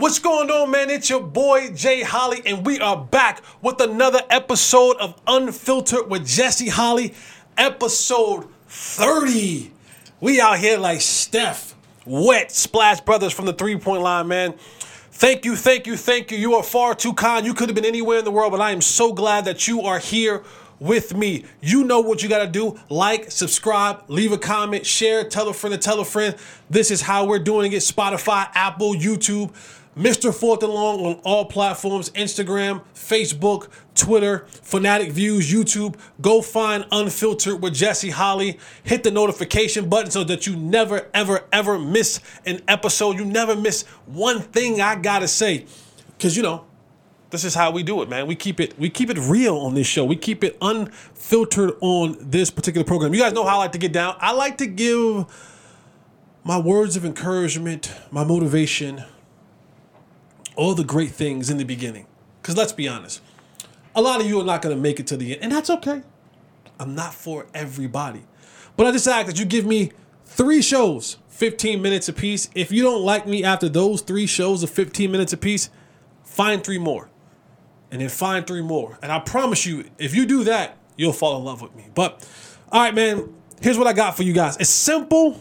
What's going on, man? It's your boy Jay Holly, and we are back with another episode of Unfiltered with Jesse Holly, episode 30. We out here like Steph, wet splash brothers from the three point line, man. Thank you, thank you, thank you. You are far too kind. You could have been anywhere in the world, but I am so glad that you are here with me. You know what you got to do. Like, subscribe, leave a comment, share, tell a friend to tell a friend. This is how we're doing it Spotify, Apple, YouTube. Mr. Fourth and Long on all platforms Instagram, Facebook, Twitter, Fanatic Views, YouTube. Go find Unfiltered with Jesse Holly. Hit the notification button so that you never, ever, ever miss an episode. You never miss one thing I gotta say. Because, you know, this is how we do it, man. We keep it we keep it real on this show. We keep it unfiltered on this particular program. You guys know how I like to get down. I like to give my words of encouragement, my motivation, all the great things in the beginning. Because let's be honest, a lot of you are not going to make it to the end, and that's okay. I'm not for everybody. But I just ask that you give me three shows, 15 minutes apiece. If you don't like me after those three shows of 15 minutes apiece, find three more. And then find three more. And I promise you, if you do that, you'll fall in love with me. But, all right, man, here's what I got for you guys. It's simple.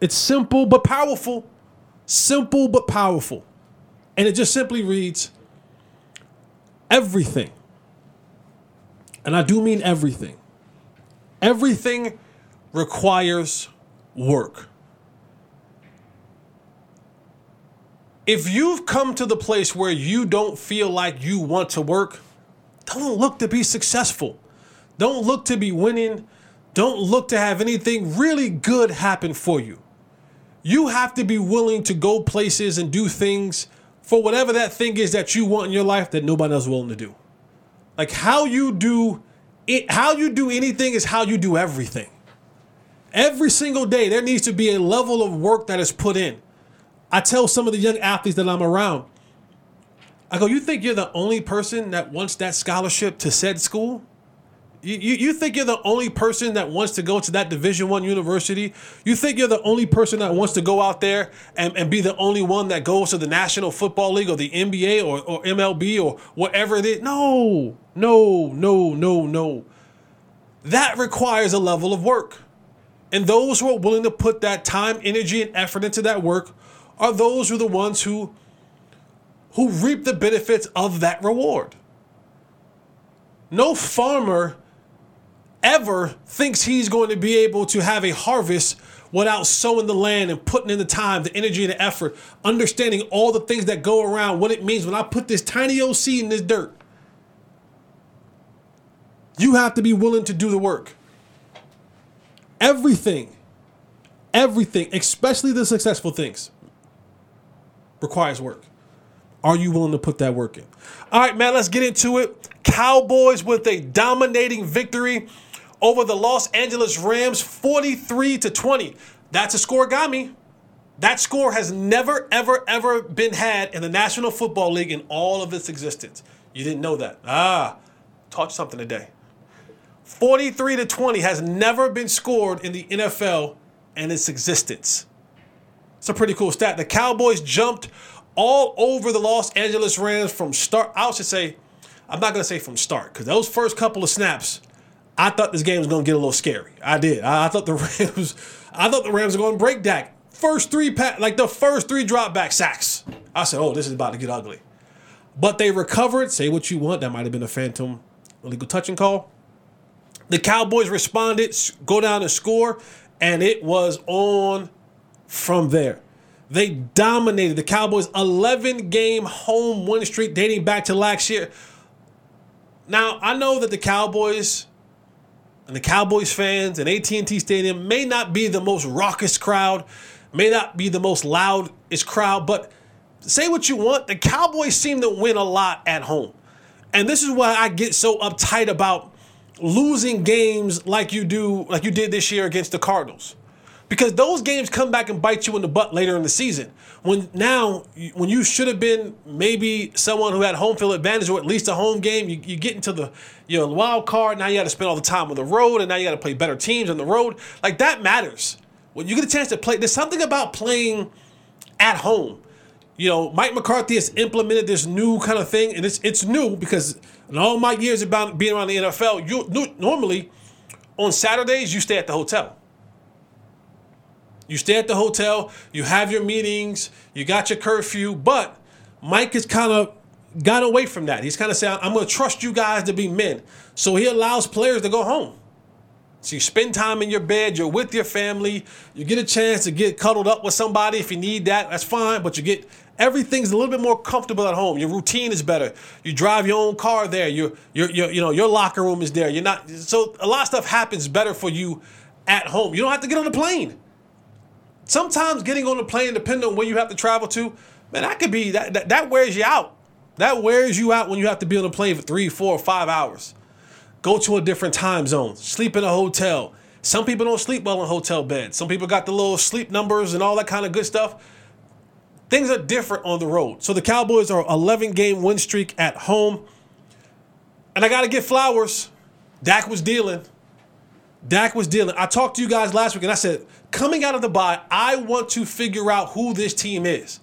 It's simple but powerful. Simple but powerful. And it just simply reads everything, and I do mean everything, everything requires work. If you've come to the place where you don't feel like you want to work, don't look to be successful. Don't look to be winning. Don't look to have anything really good happen for you. You have to be willing to go places and do things for whatever that thing is that you want in your life that nobody else is willing to do. Like how you do it, how you do anything is how you do everything. Every single day, there needs to be a level of work that is put in. I tell some of the young athletes that I'm around, I go, you think you're the only person that wants that scholarship to said school? You, you, think you're the only person that wants to go to that division one university? You think you're the only person that wants to go out there and, and be the only one that goes to the national football league or the nba or, or mlb or whatever it is? No no no no no. That requires a level of work. And those who are willing to put that time energy and effort into that work are those who are the ones who who reap the benefits of that reward. No farmer ever thinks he's going to be able to have a harvest without sowing the land and putting in the time, the energy, and the effort, understanding all the things that go around, what it means when I put this tiny old seed in this dirt. You have to be willing to do the work. Everything, everything, especially the successful things, requires work. Are you willing to put that work in? All right, man, let's get into it. Cowboys with a dominating victory over the Los Angeles Rams 43 to 20. That's a score got me. That score has never, ever, ever been had in the National Football League in all of its existence. You didn't know that. Ah, taught you something today. 43 to 20 has never been scored in the NFL in its existence. It's a pretty cool stat. The Cowboys jumped all over the Los Angeles Rams from start. I should say, I'm not going to say from start because those first couple of snaps, I thought this game was going to get a little scary. I did. I, I, thought the Rams, I thought the Rams were going to break Dak. First three, like the first three drop back sacks. I said, oh, this is about to get ugly. But they recovered. Say what you want. That might have been a phantom illegal touching call. The Cowboys responded, go down and score, and it was on from there. They dominated the Cowboys 11 game home win streak dating back to last year. Now, I know that the Cowboys and the Cowboys fans and AT&T Stadium may not be the most raucous crowd, may not be the most loudest crowd, but say what you want, the Cowboys seem to win a lot at home. And this is why I get so uptight about losing games like you do like you did this year against the Cardinals because those games come back and bite you in the butt later in the season. When now, when you should have been maybe someone who had home field advantage or at least a home game, you, you get into the you know wild card. Now you got to spend all the time on the road, and now you got to play better teams on the road. Like that matters. When you get a chance to play, there's something about playing at home. you know, Mike McCarthy has implemented this new kind of thing, and it's it's new because in all my years about being around the NFL, you normally on Saturdays you stay at the hotel. You stay at the hotel, you have your meetings, you got your curfew, but Mike has kind of got away from that. He's kind of saying, I'm going to trust you guys to be men. So he allows players to go home. So you spend time in your bed, you're with your family, you get a chance to get cuddled up with somebody if you need that, that's fine, but you get everything's a little bit more comfortable at home. Your routine is better. You drive your own car there. Your your, your you know your locker room is there. You're not so a lot of stuff happens better for you at home. You don't have to get on the plane. Sometimes getting on the plane, depending on where you have to travel to, man, that could be that that, that wears you out. That wears you out when you have to be on a plane for three, four, five hours. Go to a different time zone. Sleep in a hotel. Some people don't sleep well in hotel beds. Some people got the little sleep numbers and all that kind of good stuff. Things are different on the road. So the Cowboys are 11 game win streak at home. And I got to get flowers. Dak was dealing. Dak was dealing. I talked to you guys last week and I said, coming out of the bye, I want to figure out who this team is.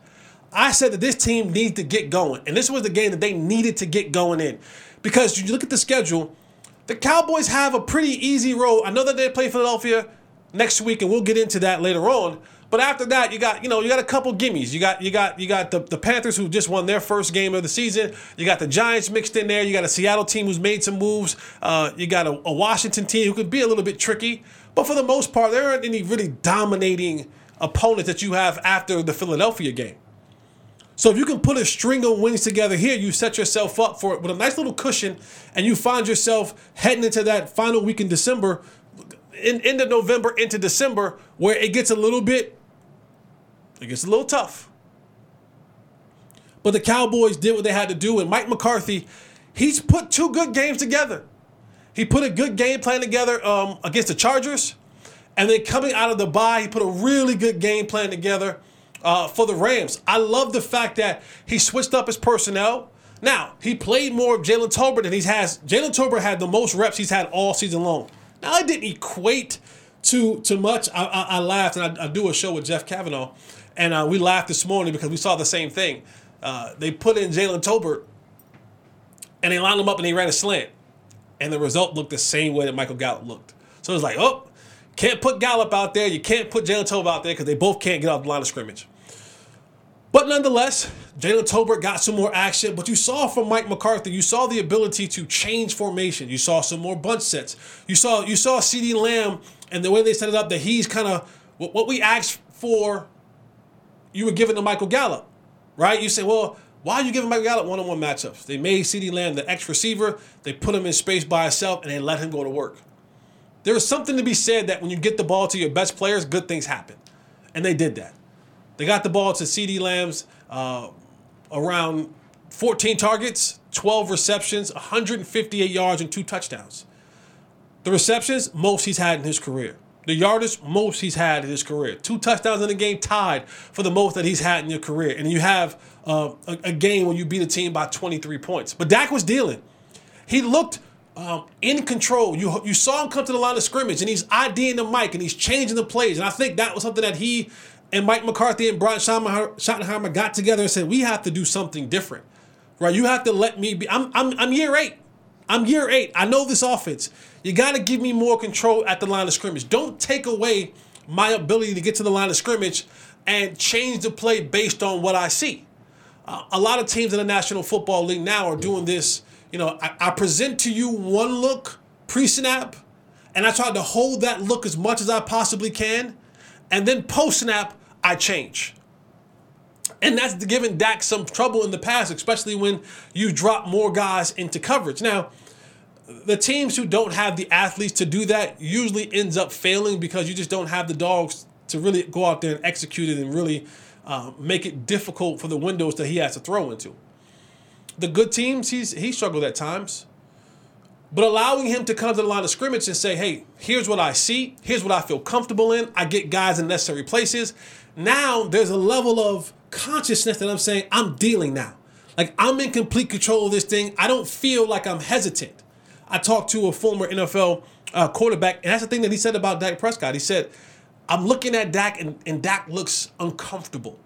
I said that this team needs to get going. And this was the game that they needed to get going in. Because you look at the schedule, the Cowboys have a pretty easy road. I know that they play Philadelphia next week, and we'll get into that later on. But after that, you got you know you got a couple gimmies. You got you got you got the, the Panthers who just won their first game of the season. You got the Giants mixed in there. You got a Seattle team who's made some moves. Uh, you got a, a Washington team who could be a little bit tricky, but for the most part, there aren't any really dominating opponents that you have after the Philadelphia game. So if you can put a string of wins together here, you set yourself up for it with a nice little cushion, and you find yourself heading into that final week in December, in end of November into December, where it gets a little bit, it gets a little tough. But the Cowboys did what they had to do, and Mike McCarthy, he's put two good games together. He put a good game plan together um, against the Chargers, and then coming out of the bye, he put a really good game plan together uh, for the Rams. I love the fact that he switched up his personnel. Now, he played more of Jalen Tolbert than he's has. Jalen Tolbert had the most reps he's had all season long. Now, I didn't equate to to much. I, I, I laughed, and I, I, do a show with Jeff Kavanaugh, and uh, we laughed this morning because we saw the same thing. Uh, they put in Jalen Tolbert, and they lined him up, and they ran a slant, and the result looked the same way that Michael Gallup looked. So it was like, oh, can't put Gallup out there. You can't put Jalen Tolbert out there because they both can't get off the line of scrimmage. But nonetheless, Jalen Tolbert got some more action. But you saw from Mike McCarthy, you saw the ability to change formation. You saw some more bunch sets. You saw you saw CeeDee Lamb and the way they set it up that he's kind of what we asked for. You were giving to Michael Gallup, right? You say, well, why are you giving Michael Gallup one-on-one matchups? They made CeeDee Lamb the X receiver. They put him in space by himself, and they let him go to work. There is something to be said that when you get the ball to your best players, good things happen. And they did that. They got the ball to CeeDee Lamb's uh, around 14 targets, 12 receptions, 158 yards, and two touchdowns. The receptions, most he's had in his career. The yardage, most he's had in his career. Two touchdowns in a game tied for the most that he's had in your career. And you have uh, a, a game where you beat a team by 23 points. But Dak was dealing. He looked um, in control. You you saw him come to the line of scrimmage and he's IDing the mic and he's changing the plays. And I think that was something that he and Mike McCarthy and Brian Schottenheimer got together and said, we have to do something different. Right? You have to let me be. I'm, I'm, I'm year eight. I'm year eight. I know this offense. You got to give me more control at the line of scrimmage. Don't take away my ability to get to the line of scrimmage and change the play based on what I see. Uh, a lot of teams in the National Football League now are doing this you know, I, I present to you one look pre snap, and I try to hold that look as much as I possibly can, and then post snap, I change. And that's given Dak some trouble in the past, especially when you drop more guys into coverage. Now, the teams who don't have the athletes to do that usually ends up failing because you just don't have the dogs to really go out there and execute it and really uh, make it difficult for the windows that he has to throw into the good teams, he's he struggled at times. But allowing him to come to the line of scrimmage and say, hey, here's what I see, here's what I feel comfortable in, I get guys in necessary places. Now there's a level of consciousness that I'm saying, I'm dealing now. Like I'm in complete control of this thing. I don't feel like I'm hesitant. I talked to a former NFL uh, quarterback, and that's the thing that he said about Dak Prescott. He said, I'm looking at Dak, and, and Dak looks uncomfortable.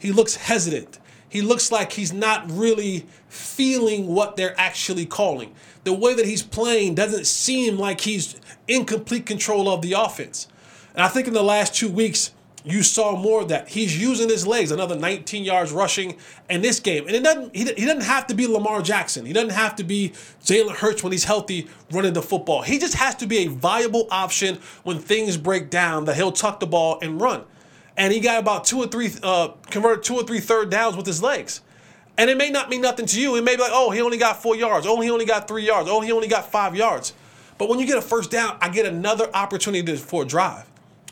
He looks hesitant. He looks like he's not really feeling what they're actually calling. The way that he's playing doesn't seem like he's in complete control of the offense. And I think in the last two weeks, you saw more of that. He's using his legs, another 19 yards rushing in this game. And it doesn't he, he doesn't have to be Lamar Jackson. He doesn't have to be Jalen Hurts when he's healthy running the football. He just has to be a viable option when things break down that he'll tuck the ball and run. And he got about two or three uh, converted two or three third downs with his legs. And it may not mean nothing to you. It may be like, oh, he only got four yards. Oh, he only got three yards. Oh, he only got five yards. But when you get a first down, I get another opportunity for a drive.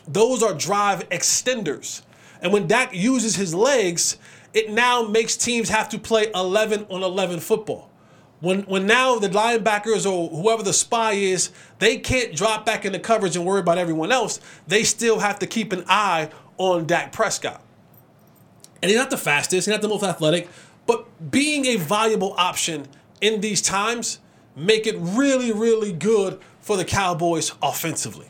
Those are drive extenders. And when Dak uses his legs, it now makes teams have to play 11 on 11 football. When, when now the linebackers or whoever the spy is, they can't drop back into coverage and worry about everyone else. They still have to keep an eye on Dak Prescott. And he's not the fastest, he's not the most athletic, but being a valuable option in these times make it really, really good for the Cowboys offensively.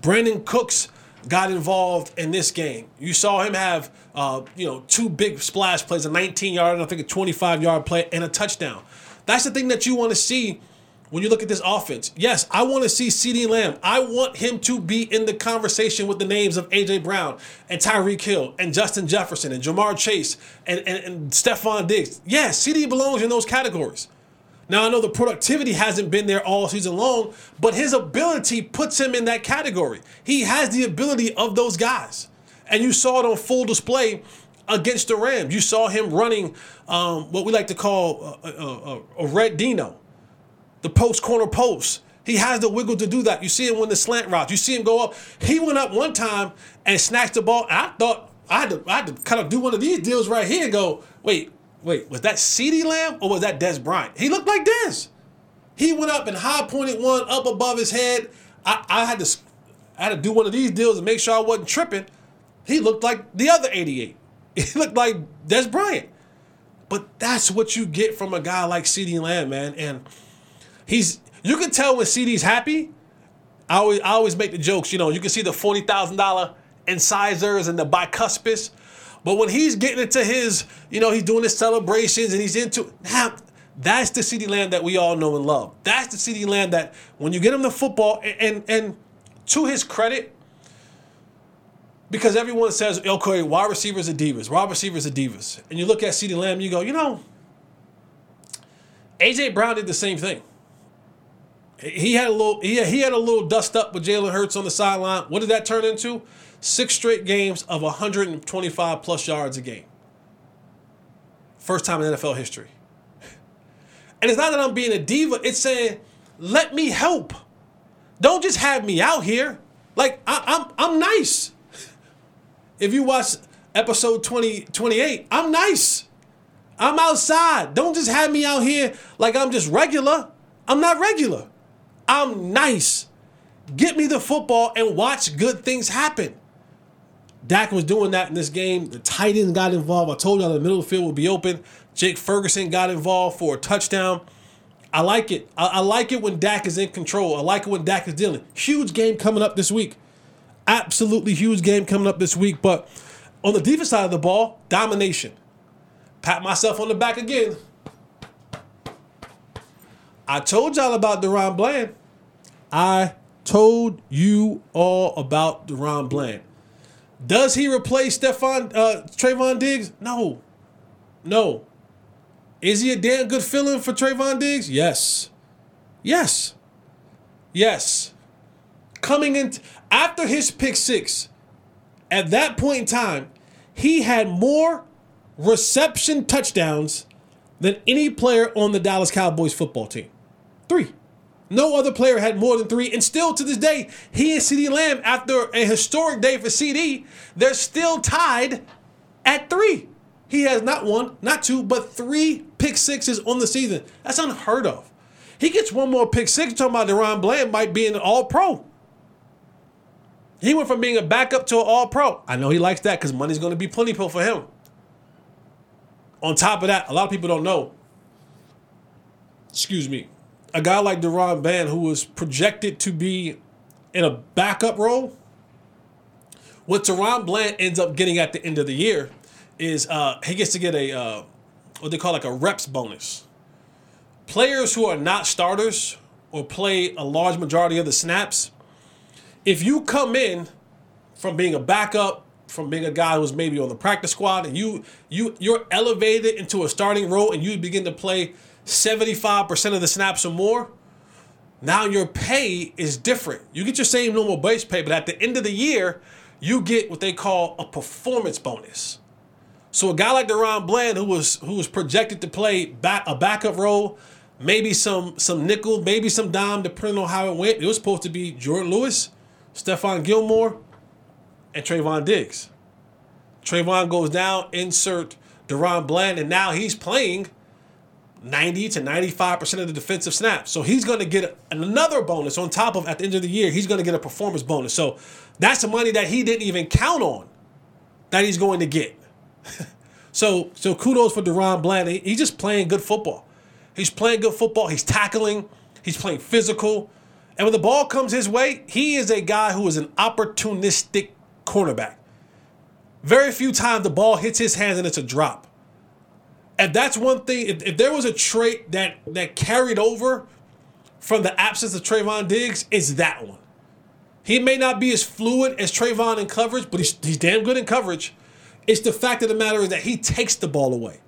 Brandin Cooks got involved in this game. You saw him have, uh, you know, two big splash plays, a 19 yard and I think a 25 yard play and a touchdown. That's the thing that you want to see when you look at this offense. Yes, I want to see CeeDee Lamb. I want him to be in the conversation with the names of AJ Brown and Tyreek Hill and Justin Jefferson and Ja'Marr Chase and, and, and Stefon Diggs. Yes, CeeDee belongs in those categories. Now I know the productivity hasn't been there all season long, but his ability puts him in that category. He has the ability of those guys. And you saw it on full display against the Rams. You saw him running um, what we like to call a, a, a red Dino, the post corner post. He has the wiggle to do that. You see him when the slant routes. You see him go up. He went up one time and snatched the ball. I thought I had, to, I had to kind of do one of these deals right here and go, wait, wait, was that CeeDee Lamb or was that Dez Bryant? He looked like Dez. He went up and high pointed one up above his head. I, I had to I had to do one of these deals and make sure I wasn't tripping. He looked like the other 88. He looked like Dez Bryant. But that's what you get from a guy like CeeDee Lamb, man. And he's you can tell when CeeDee's happy. I always I always make the jokes, you know, you can see the forty thousand dollar incisors and the bicuspids. But when he's getting into his, you know, he's doing his celebrations and he's into now, that's the CeeDee Lamb that we all know and love. That's the CeeDee Lamb that when you get him the football and and, and to his credit, because everyone says, okay, wide receivers are divas, wide receivers are divas. And you look at CeeDee Lamb, you go, you know, AJ Brown did the same thing. He had a little he he had a little dust up with Jalen Hurts on the sideline. What did that turn into? Six straight games of 125 plus yards a game. First time in NFL history. And it's not that I'm being a diva, it's saying, let me help. Don't just have me out here. Like I, I'm I'm nice. If you watch episode 20, 28, I'm nice. I'm outside. Don't just have me out here like I'm just regular. I'm not regular. I'm nice. Get me the football and watch good things happen. Dak was doing that in this game. The tight end got involved. I told y'all the middle of the field would be open. Jake Ferguson got involved for a touchdown. I like it. I, I like it when Dak is in control. I like it when Dak is dealing. Huge game coming up this week. Absolutely huge game coming up this week. But on the defense side of the ball, domination. Pat myself on the back again. I told y'all about DaRon Bland. I told you all about DaRon Bland. Does he replace Stefon uh, Trevon Diggs? No. No. Is he a damn good feeling for Trevon Diggs? Yes. Yes. Yes. Coming in after his pick six, at that point in time, he had more reception touchdowns than any player on the Dallas Cowboys football team. Three. No other player had more than three. And still to this day, he and CeeDee Lamb, after a historic day for CeeDee, they're still tied at three. He has not one, not two, but three pick sixes on the season. That's unheard of. He gets one more pick six. Talking about DaRon Bland might be an all pro. He went from being a backup to an all pro. I know he likes that because money's going to be plentiful for him. On top of that, a lot of people don't know. Excuse me. A guy like DaRon Bland, who was projected to be in a backup role, what DaRon Bland ends up getting at the end of the year is uh, he gets to get a uh, what they call like a reps bonus. Players who are not starters or play a large majority of the snaps, if you come in from being a backup, from being a guy who's maybe on the practice squad, and you you you're elevated into a starting role and you begin to play 75% of the snaps or more, now your pay is different. You get your same normal base pay, but at the end of the year, you get what they call a performance bonus. So a guy like DaRon Bland, who was who was projected to play back a backup role, maybe some some nickel, maybe some dime, depending on how it went. It was supposed to be Jourdan Lewis, Stephon Gilmore, and Trevon Diggs. Trevon goes down, insert DaRon Bland, and now he's playing 90 to 95% of the defensive snaps. So he's going to get another bonus on top of at the end of the year, he's going to get a performance bonus. So that's the money that he didn't even count on that he's going to get. so so kudos for DaRon Bland. He, he's just playing good football. He's playing good football. He's tackling. He's playing physical. And when the ball comes his way, he is a guy who is an opportunistic cornerback. Very few times the ball hits his hands and it's a drop. And that's one thing. If, if there was a trait that that carried over from the absence of Trevon Diggs, it's that one. He may not be as fluid as Trevon in coverage, but he's, he's damn good in coverage. It's the fact of the matter is that he takes the ball away.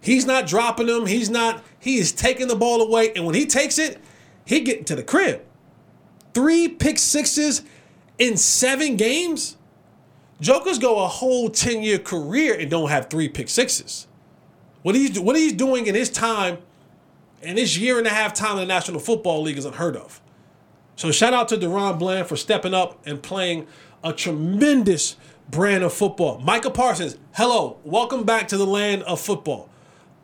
He's not dropping them. He's not. He is taking the ball away, and when he takes it, he getting to the crib. Three pick sixes in seven games. Jokers go a whole ten year career and don't have three pick sixes. What he's what he's doing in his time, in his year and a half time in the National Football League is unheard of. So shout out to DaRon Bland for stepping up and playing a tremendous brand of football. Micah Parsons, hello, welcome back to the land of football.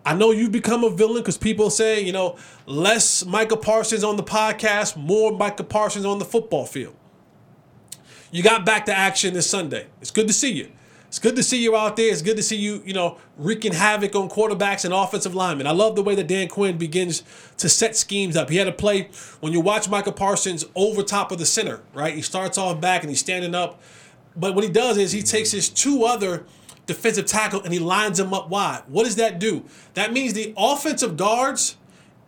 I know you've become a villain because people say, you know, less Micah Parsons on the podcast, more Micah Parsons on the football field. You got back to action this Sunday. It's good to see you. It's good to see you out there. It's good to see you, you know, wreaking havoc on quarterbacks and offensive linemen. I love the way that Dan Quinn begins to set schemes up. He had a play when you watch Micah Parsons over top of the center, right? He starts off back and he's standing up. But what he does is he takes his two other defensive tackle and he lines them up wide. What does that do? That means the offensive guards,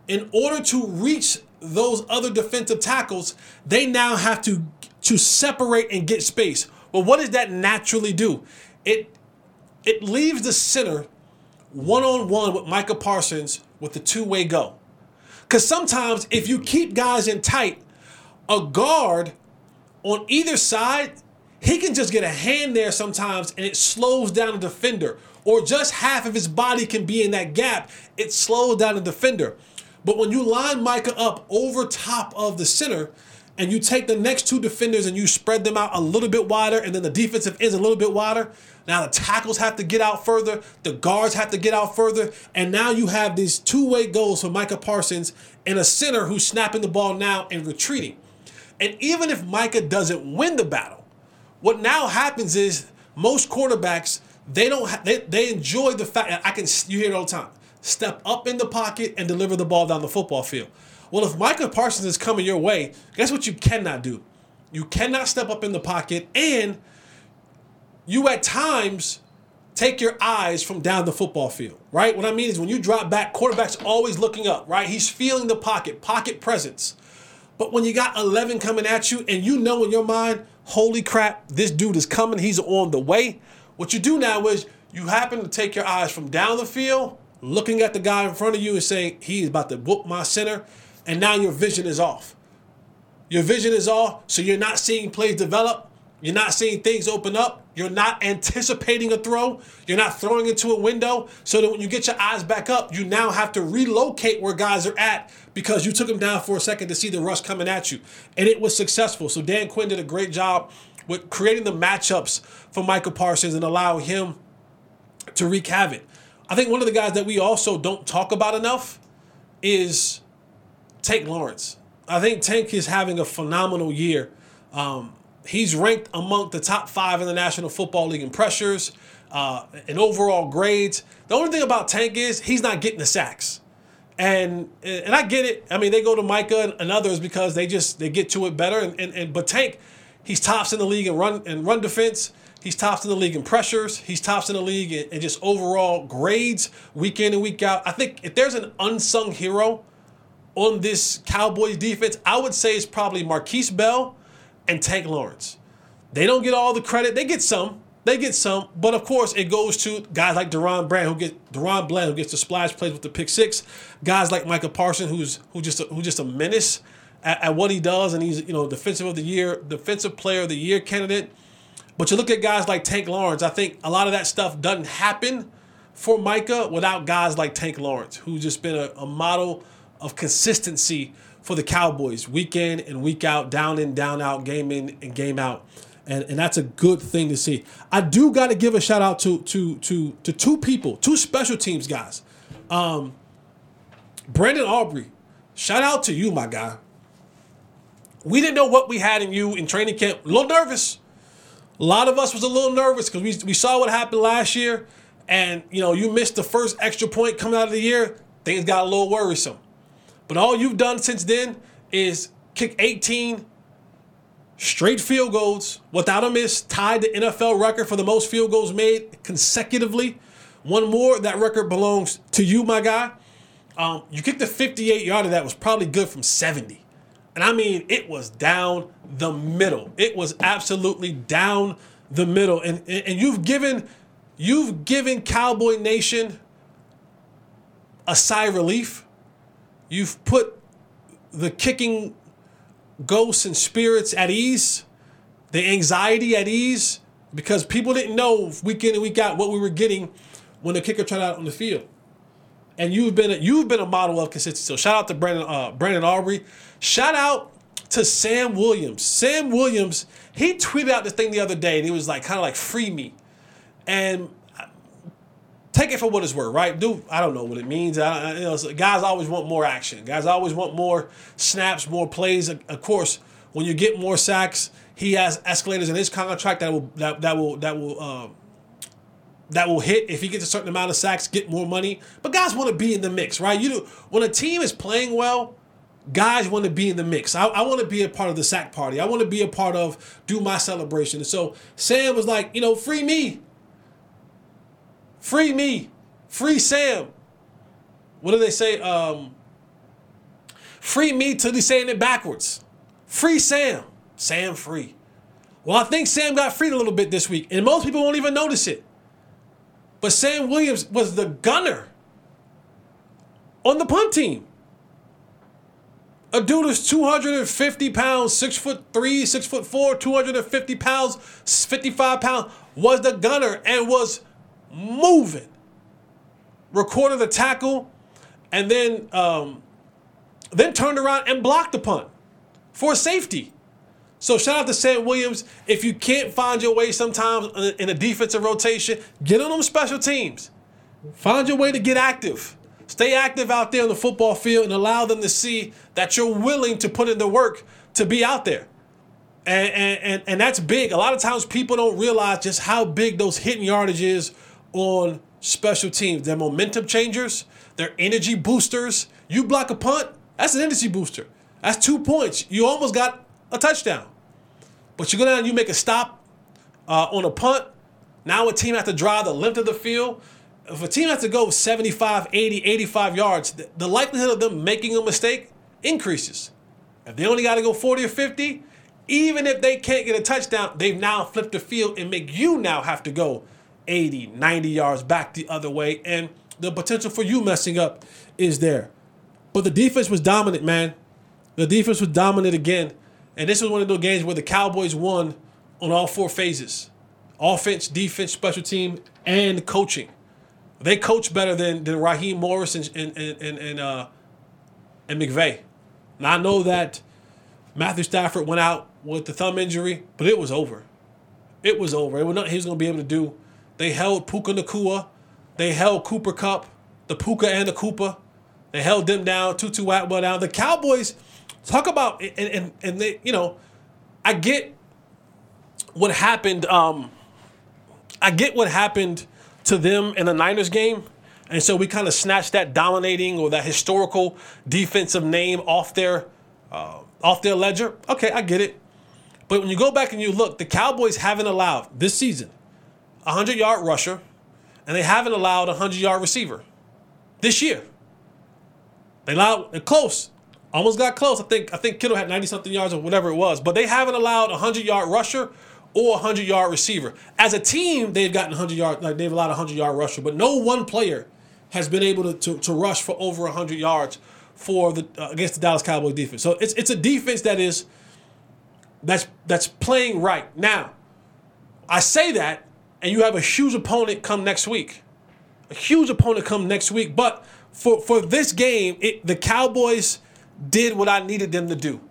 in order to reach those other defensive tackles, they now have to to separate and get space. Well, what does that naturally do? It it leaves the center one on one with Micah Parsons with the two way go. Because sometimes if you keep guys in tight, a guard on either side he can just get a hand there sometimes and it slows down a defender. Or just half of his body can be in that gap. It slows down a defender. But when you line Micah up over top of the center and you take the next two defenders and you spread them out a little bit wider and then the defensive ends a little bit wider, now the tackles have to get out further, the guards have to get out further, and now you have these two-way goals for Micah Parsons and a center who's snapping the ball now and retreating. And even if Micah doesn't win the battle, what now happens is most quarterbacks they don't ha- they, they enjoy the fact that I can you hear it all the time step up in the pocket and deliver the ball down the football field. Well, if Micah Parsons is coming your way, guess what you cannot do? You cannot step up in the pocket and you at times take your eyes from down the football field, right? What I mean is when you drop back, quarterback's always looking up, right? He's feeling the pocket, pocket presence. But when you got 11 coming at you and you know in your mind, holy crap, this dude is coming, he's on the way. What you do now is you happen to take your eyes from down the field, looking at the guy in front of you and saying, he's about to whoop my center, and now your vision is off. Your vision is off, so you're not seeing plays develop. You're not seeing things open up. You're not anticipating a throw. You're not throwing into a window. So that when you get your eyes back up, you now have to relocate where guys are at because you took them down for a second to see the rush coming at you. And it was successful. So Dan Quinn did a great job with creating the matchups for Michael Parsons and allowing him to wreak havoc. I think one of the guys that we also don't talk about enough is Tank Lawrence. I think Tank is having a phenomenal year. Um, he's ranked among the top five in the National Football League in pressures uh, and overall grades. The only thing about Tank is he's not getting the sacks. And and I get it. I mean, they go to Micah and, others because they just they get to it better. And, and, and but Tank, he's tops in the league in run and run defense. He's tops in the league in pressures. He's tops in the league in, in just overall grades, week in and week out. I think if there's an unsung hero on this Cowboys defense, I would say it's probably Markquese Bell and Tank Lawrence. They don't get all the credit. They get some. They get some, but of course it goes to guys like DaRon Brand who get DaRon Bland who gets the splash plays with the pick six. Guys like Micah Parsons who's who just a, who just a menace at, at what he does, and he's you know defensive of the year, defensive player of the year candidate. But you look at guys like Tank Lawrence. I think a lot of that stuff doesn't happen for Micah without guys like Tank Lawrence, who's just been a, a model of consistency for the Cowboys, week in and week out, down in, down out, game in and game out. And, and that's a good thing to see. I do got to give a shout out to to to to two people, two special teams guys. Um, Brandon Aubrey, shout out to you, my guy. We didn't know what we had in you in training camp. A little nervous. A lot of us was a little nervous because we, we saw what happened last year, and you know you missed the first extra point coming out of the year. Things got a little worrisome. But all you've done since then is kick 18 straight field goals without a miss, tied the NFL record for the most field goals made consecutively. One more, that record belongs to you, my guy. Um, you kicked a 58 yarder that was probably good from 70. And I mean, it was down the middle. It was absolutely down the middle. And, and you've given you've given Cowboy Nation a sigh of relief. You've put the kicking ghosts and spirits at ease, the anxiety at ease, because people didn't know week in and week out what we were getting when the kicker tried out on the field. And you've been a, you've been a model of consistency. So shout out to Brandon uh, Brandon Aubrey. Shout out to Sam Williams. Sam Williams, he tweeted out this thing the other day, and he was like, kind of like, free me. And take it for what it's worth, right? Dude, I don't know what it means. I, you know, guys always want more action. Guys always want more snaps, more plays. Of course, when you get more sacks, he has escalators in his contract that will that, that will that will uh, that will hit if he gets a certain amount of sacks, get more money. But guys want to be in the mix, right? You do, when a team is playing well, guys want to be in the mix. I, I want to be a part of the sack party. I want to be a part of do my celebration. And so Sam was like, you know, free me. Free me. Free Sam. What do they say? Um, free me till he's saying it backwards. Free Sam. Sam free. Well, I think Sam got freed a little bit this week, and most people won't even notice it. But Sam Williams was the gunner on the punt team. A dude is 250 pounds, six foot three, six foot four, 250 pounds, 55 pounds, was the gunner and was moving. Recorded the tackle, and then um, then turned around and blocked the punt for safety. So shout out to Sam Williams. If you can't find your way sometimes in a defensive rotation, get on them special teams. Find your way to get active. Stay active out there on the football field and allow them to see that you're willing to put in the work to be out there. And, and, and, and that's big. A lot of times people don't realize just how big those hitting yardage is on special teams. They're momentum changers, they're energy boosters. You block a punt, that's an energy booster. That's two points. You almost got a touchdown. But you go down and you make a stop uh, on a punt. Now a team has to drive the length of the field. If a team has to go 75, 80, 85 yards, the likelihood of them making a mistake increases. If they only got to go 40 or 50, even if they can't get a touchdown, they've now flipped the field and make you now have to go 80, 90 yards back the other way. And the potential for you messing up is there. But the defense was dominant, man. The defense was dominant again. And this was one of those games where the Cowboys won on all four phases offense, defense, special team, and coaching. They coach better than, than Raheem Morris and, and, and, and, uh, and McVay. Now, I know that Matthew Stafford went out with the thumb injury, but it was over. It was over. It was nothing he was going to be able to do. They held Puka Nacua. They held Cooper Kupp, the Puka and the Cooper. They held them down, Tutu Atwell down. The Cowboys – talk about and and, and they you know i get what happened um i get what happened to them in the niners game and so we kind of snatched that dominating or that historical defensive name off their uh, off their ledger okay i get it But when you go back and you look, the Cowboys haven't allowed this season a 100 yard rusher, and they haven't allowed a 100 yard receiver this year. They allowed it close. Almost got close. I think I think Kittle had 90 something yards or whatever it was, but they haven't allowed a 100 yard rusher or a 100 yard receiver. As a team, they've gotten 100 yard like they've allowed a 100 yard rusher, but no one player has been able to, to, to rush for over 100 yards for the uh, against the Dallas Cowboys defense. So it's it's a defense that is that's that's playing right. Now, I say that and you have a huge opponent come next week. A huge opponent come next week, but for for this game, it, the Cowboys did what I needed them to do.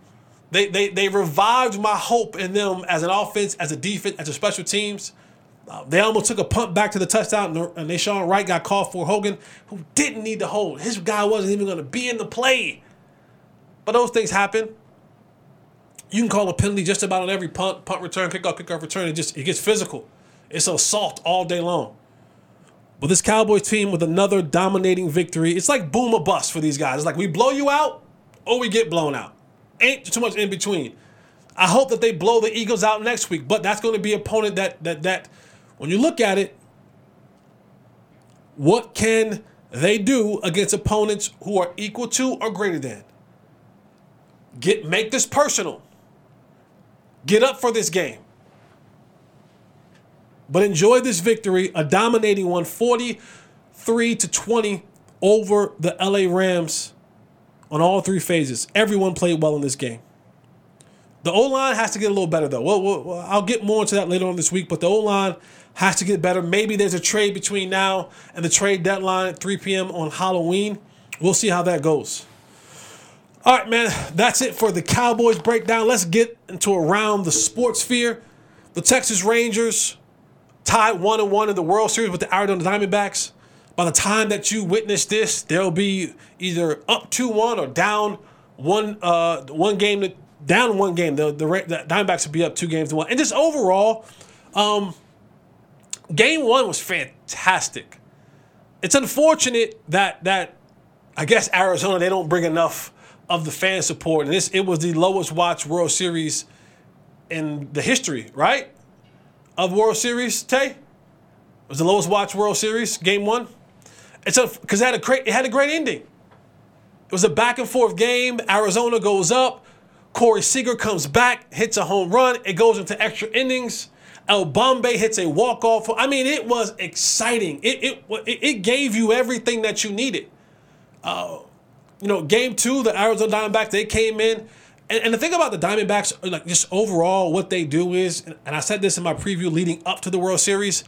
They, they, they revived my hope in them as an offense, as a defense, as a special teams. Uh, they almost took a punt back to the touchdown, and Nahshon Wright got called for Hogan, who didn't need to hold. His guy wasn't even going to be in the play. But those things happen. You can call a penalty just about on every punt, punt return, kickoff, kickoff return. It just it gets physical. It's assault all day long. But this Cowboys team with another dominating victory, it's like boom or bust for these guys. It's like we blow you out or we get blown out. Ain't too much in between. I hope that they blow the Eagles out next week, but that's going to be opponent that that that when you look at it, what can they do against opponents who are equal to or greater than? Get make this personal. Get up for this game. But enjoy this victory, a dominating one, 43 to 20 over the LA Rams on all three phases. Everyone played well in this game. The O line has to get a little better though. Well, well, I'll get more into that later on this week, but the O line has to get better. Maybe there's a trade between now and the trade deadline at 3 p.m. on Halloween. We'll see how that goes. All right, man, that's it for the Cowboys breakdown. Let's get into around the sports sphere. The Texas Rangers tied one and one in the World Series with the Arizona Diamondbacks. By the time that you witness this, they'll be either up two one or down one uh, one game to, down one game. The, the the Diamondbacks will be up two games to one. And just overall, um, game one was fantastic. It's unfortunate that that I guess Arizona they don't bring enough of the fan support, and this it was the lowest watched World Series in the history, right? Of World Series, Tay? It was the lowest watched World Series, game one. It's a because it had a great it had a great ending. It was a back and forth game. Arizona goes up. Corey Seager comes back, hits a home run. It goes into extra innings. El Bombi hits a walk off. I mean, it was exciting. It it it gave you everything that you needed. Uh, you know, game two, the Arizona Diamondbacks they came in, and, and the thing about the Diamondbacks, like just overall, what they do is, and I said this in my preview leading up to the World Series,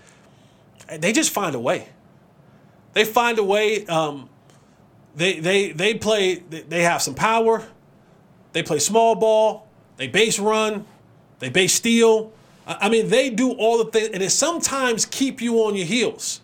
they just find a way. They find a way. Um, they they they play. They have some power. They play small ball. They base run. They base steal. I mean, they do all the things, and it sometimes keep you on your heels.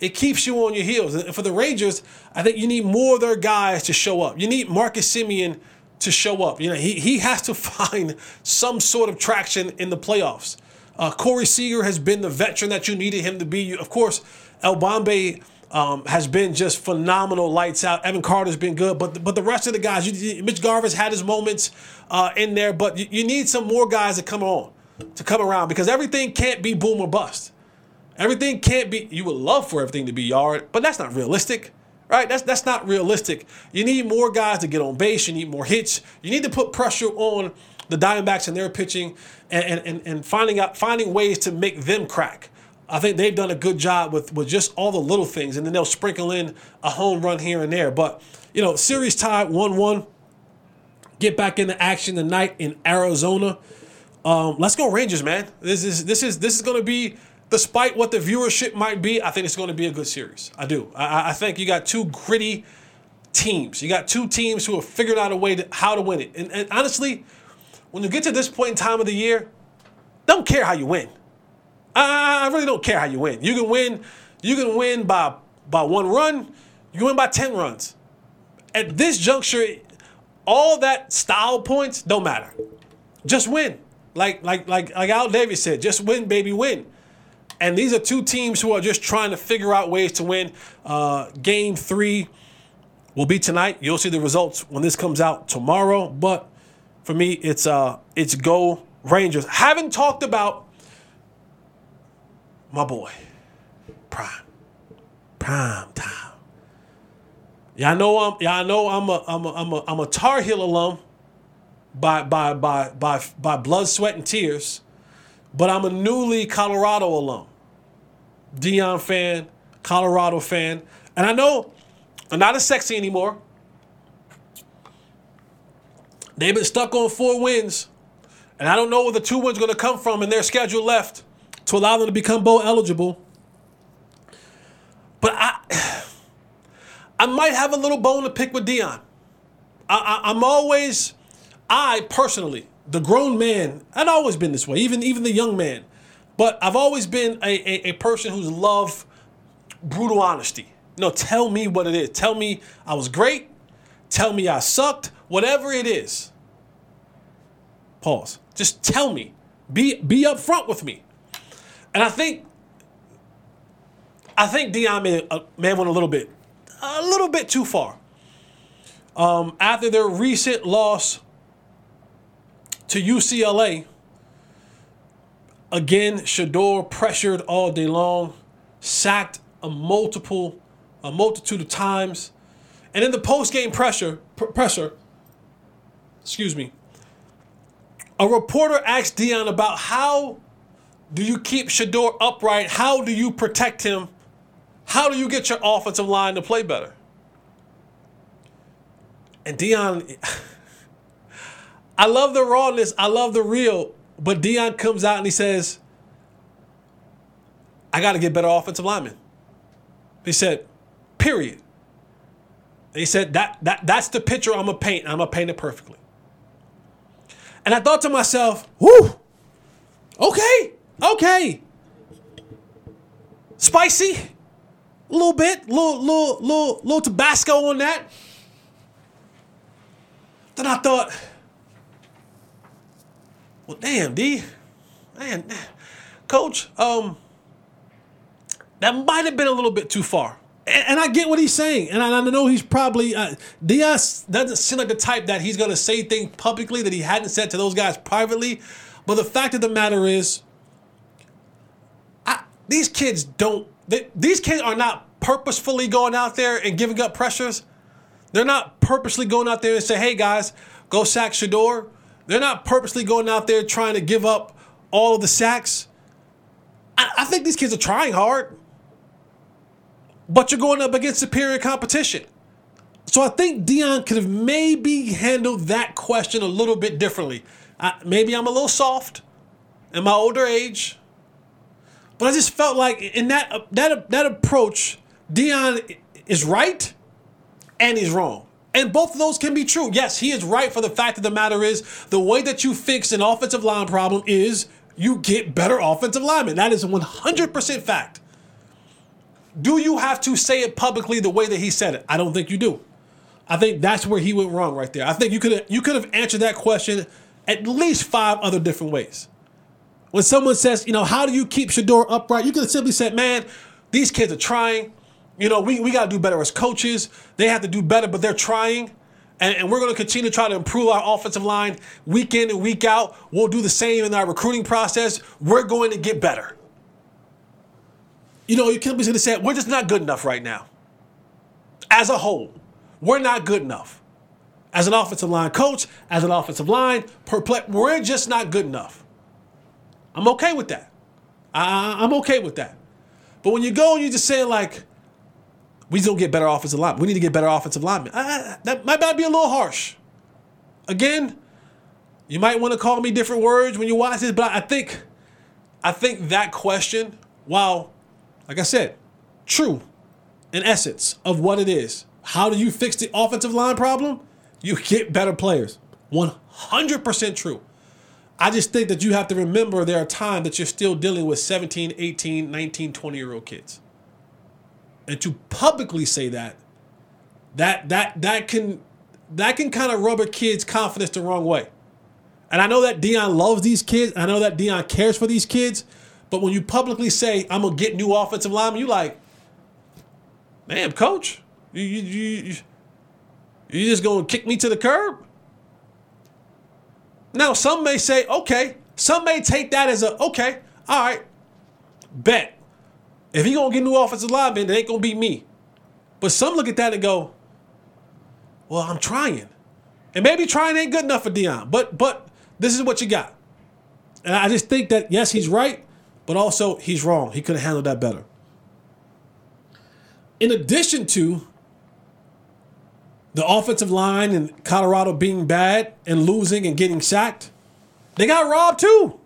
It keeps you on your heels. And for the Rangers, I think you need more of their guys to show up. You need Marcus Semien to show up. You know, he, he has to find some sort of traction in the playoffs. Uh, Corey Seager has been the veteran that you needed him to be. Of course, El Bombi um, has been just phenomenal, lights out. Evan Carter's been good, but the, but the rest of the guys, you, Mitch Garver's had his moments uh, in there, but you, you, need some more guys to come on, to come around because everything can't be boom or bust. Everything can't be. You would love for everything to be yard, but that's not realistic, right? That's that's not realistic. You need more guys to get on base. You need more hits. You need to put pressure on the Diamondbacks and their pitching, and and, and finding out finding ways to make them crack. I think they've done a good job with, with just all the little things, and then they'll sprinkle in a home run here and there. But, you know, series tied 1 1. Get back into action tonight in Arizona. Um, let's go Rangers, man. This is this is this is going to be, despite what the viewership might be, I think it's going to be a good series. I do. I, I think you got two gritty teams. You got two teams who have figured out a way to how to win it. And, and honestly, when you get to this point in time of the year, don't care how you win. I really don't care how you win. You can win. You can win by by one run. You can win by ten runs. At this juncture, all that style points don't matter. Just win. Like like like like Al Davis said, just win, baby, win. And these are two teams who are just trying to figure out ways to win. Uh, game three will be tonight. You'll see the results when this comes out tomorrow. But for me, it's uh it's go Rangers. Haven't talked about my boy, Prime. Prime time. Y'all know I'm y'all know I'm a I'm a I'm a I'm a Tar Heel alum by by by by by blood, sweat, and tears. But I'm a newly Colorado alum. Deion fan, Colorado fan. And I know I'm not as sexy anymore. They've been stuck on four wins. And I don't know where the two wins are going to come from in their schedule left to allow them to become bowl eligible. But I I might have a little bone to pick with Deion. I, I, am always, I personally, the grown man, I've always been this way, even even the young man. But I've always been a, a, a person who's loved brutal honesty. No, tell me what it is. Tell me I was great. Tell me I sucked. Whatever it is. Pause. Just tell me. Be be upfront with me. And I think I think Deion may, uh, may have went a little bit, a little bit too far. Um, after their recent loss to UCLA, again, Shedeur pressured all day long, sacked a multiple, a multitude of times, and in the post-game pressure, pr- pressure, excuse me, a reporter asked Deion about how do you keep Shedeur upright? How do you protect him? How do you get your offensive line to play better? And Deion, I love the rawness, I love the real, but Deion comes out and he says, I got to get better offensive linemen. He said, period. He said, that, that, that's the picture I'm going to paint. I'm going to paint it perfectly. And I thought to myself, whoo, okay. Okay. Spicy. A little bit. Little, little, little, little Tabasco on that. Then I thought, well, damn, D. Man, coach, um, that might have been a little bit too far. And, and I get what he's saying. And I, I know he's probably, uh, Diaz doesn't seem like the type that he's going to say things publicly that he hadn't said to those guys privately. But the fact of the matter is, these kids don't. They, these kids are not purposefully going out there and giving up pressures. They're not purposely going out there and say, "Hey guys, go sack Shedeur." They're not purposely going out there trying to give up all of the sacks. I, I think these kids are trying hard, but you're going up against superior competition. So I think Deion could have maybe handled that question a little bit differently. I, maybe I'm a little soft in my older age. But I just felt like in that that that approach, Deion is right and he's wrong. And both of those can be true. Yes, he is right for the fact of the matter is the way that you fix an offensive line problem is you get better offensive linemen. That is 100% fact. Do you have to say it publicly the way that he said it? I don't think you do. I think that's where he went wrong right there. I think you could you could have answered that question at least five other different ways. When someone says, you know, how do you keep Shedeur upright? You could have simply said, man, these kids are trying. You know, we, we got to do better as coaches. They have to do better, but they're trying. And, and we're going to continue to try to improve our offensive line week in and week out. We'll do the same in our recruiting process. We're going to get better. You know, you can't be going to say, we're just not good enough right now. As a whole, we're not good enough. As an offensive line coach, as an offensive line, we're just not good enough. I'm okay with that. I, am okay with that. But when you go and you just say like, we don't get better offensive line. We need to get better offensive linemen. That might, might be a little harsh. Again, you might want to call me different words when you watch this, but I think, I think that question, while, like I said, true in essence of what it is. How do you fix the offensive line problem? You get better players. 100% true. I just think that you have to remember there are times that you're still dealing with 17, 18, 19, 20 year old kids. And to publicly say that, that that that can that can kind of rub a kid's confidence the wrong way. And I know that Deion loves these kids. I know that Deion cares for these kids. But when you publicly say, I'm gonna get new offensive linemen, you like, man, coach, you you you, you just gonna kick me to the curb? Now, some may say, okay, Some may take that as a okay, all right, bet. If he gonna get new offensive lineman, it ain't gonna be me. But some look at that and go, well, I'm trying. And maybe trying ain't good enough for Deion. but but this is what you got. And I just think that yes, he's right, but also he's wrong. He could have handled that better. In addition to the offensive line in Colorado being bad and losing and getting sacked, they got robbed too.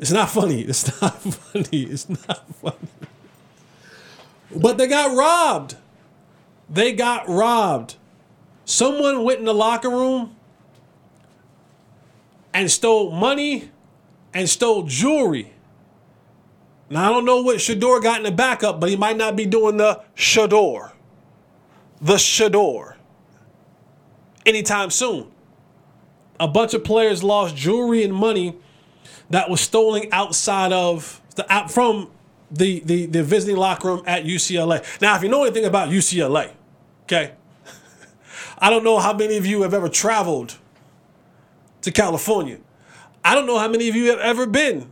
It's not funny. It's not funny. It's not funny. But they got robbed. They got robbed. Someone went in the locker room and stole money and stole jewelry. Now, I don't know what Shedeur got in the backup, but he might not be doing the Shedeur. The Shedeur. Anytime soon. A bunch of players lost jewelry and money that was stolen outside of the out from the, the the visiting locker room at UCLA. Now, if you know anything about UCLA, okay, I don't know how many of you have ever traveled to California. I don't know how many of you have ever been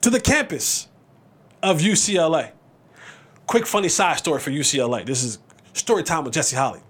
to the campus of UCLA. Quick funny side story for UCLA. This is story time with Jesse Holly.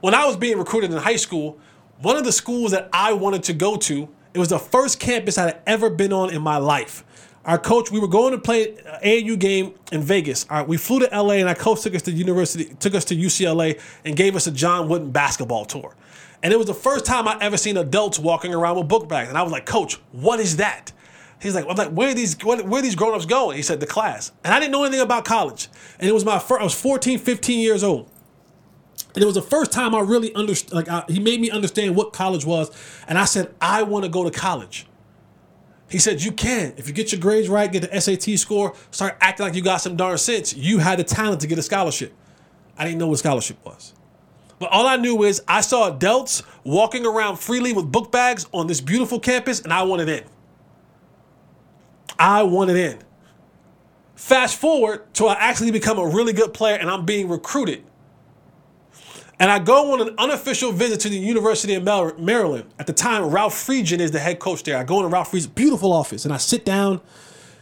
When I was being recruited in high school, one of the schools that I wanted to go to, it was the first campus I had ever been on in my life. Our coach, we were going to play an AAU game in Vegas. All right, we flew to LA, and our coach took us to university, took us to UCLA, and gave us a John Wooden basketball tour. And it was the first time I ever seen adults walking around with book bags. And I was like, Coach, what is that? He's like, I'm like, where are these where are these grown-ups going? He said, the class. And I didn't know anything about college. And it was my first, I was 14, 15 years old. And it was the first time I really understood, like, I, he made me understand what college was. And I said, I want to go to college. He said, You can. If you get your grades right, get the SAT score, start acting like you got some darn sense, you had the talent to get a scholarship. I didn't know what scholarship was. But all I knew is I saw adults walking around freely with book bags on this beautiful campus, and I wanted in. I wanted in. Fast forward to I actually become a really good player and I'm being recruited. And I go on an unofficial visit to the University of Maryland. At the time, Ralph Friedgen is the head coach there. I go into Ralph Friedgen's beautiful office and I sit down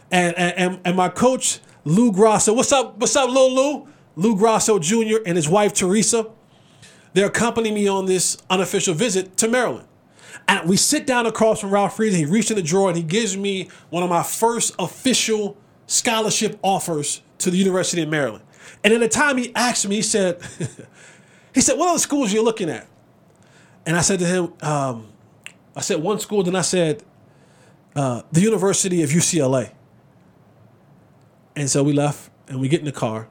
and, and, and my coach, Lou Grosso, what's up, what's up, Lil Lou? Lou Grosso Jr. and his wife, Teresa, they're accompanying me on this unofficial visit to Maryland. And we sit down across from Ralph Friedgen. He reaches in the drawer and he gives me one of my first official scholarship offers to the University of Maryland. And at the time he asked me, he said, he said, what other schools are you looking at? And I said to him, um, I said one school, then I said, uh, the University of UCLA. And so we left and we get in the car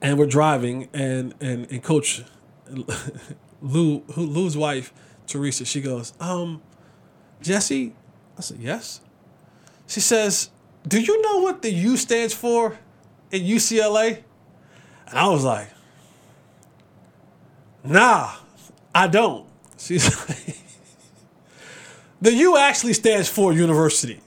and we're driving and and, and coach Lou Lou's wife, Teresa, she goes, um, Jesse, I said, yes. She says, Do you know what the U stands for in UCLA? And I was like, Nah, I don't. She's like, The U actually stands for university.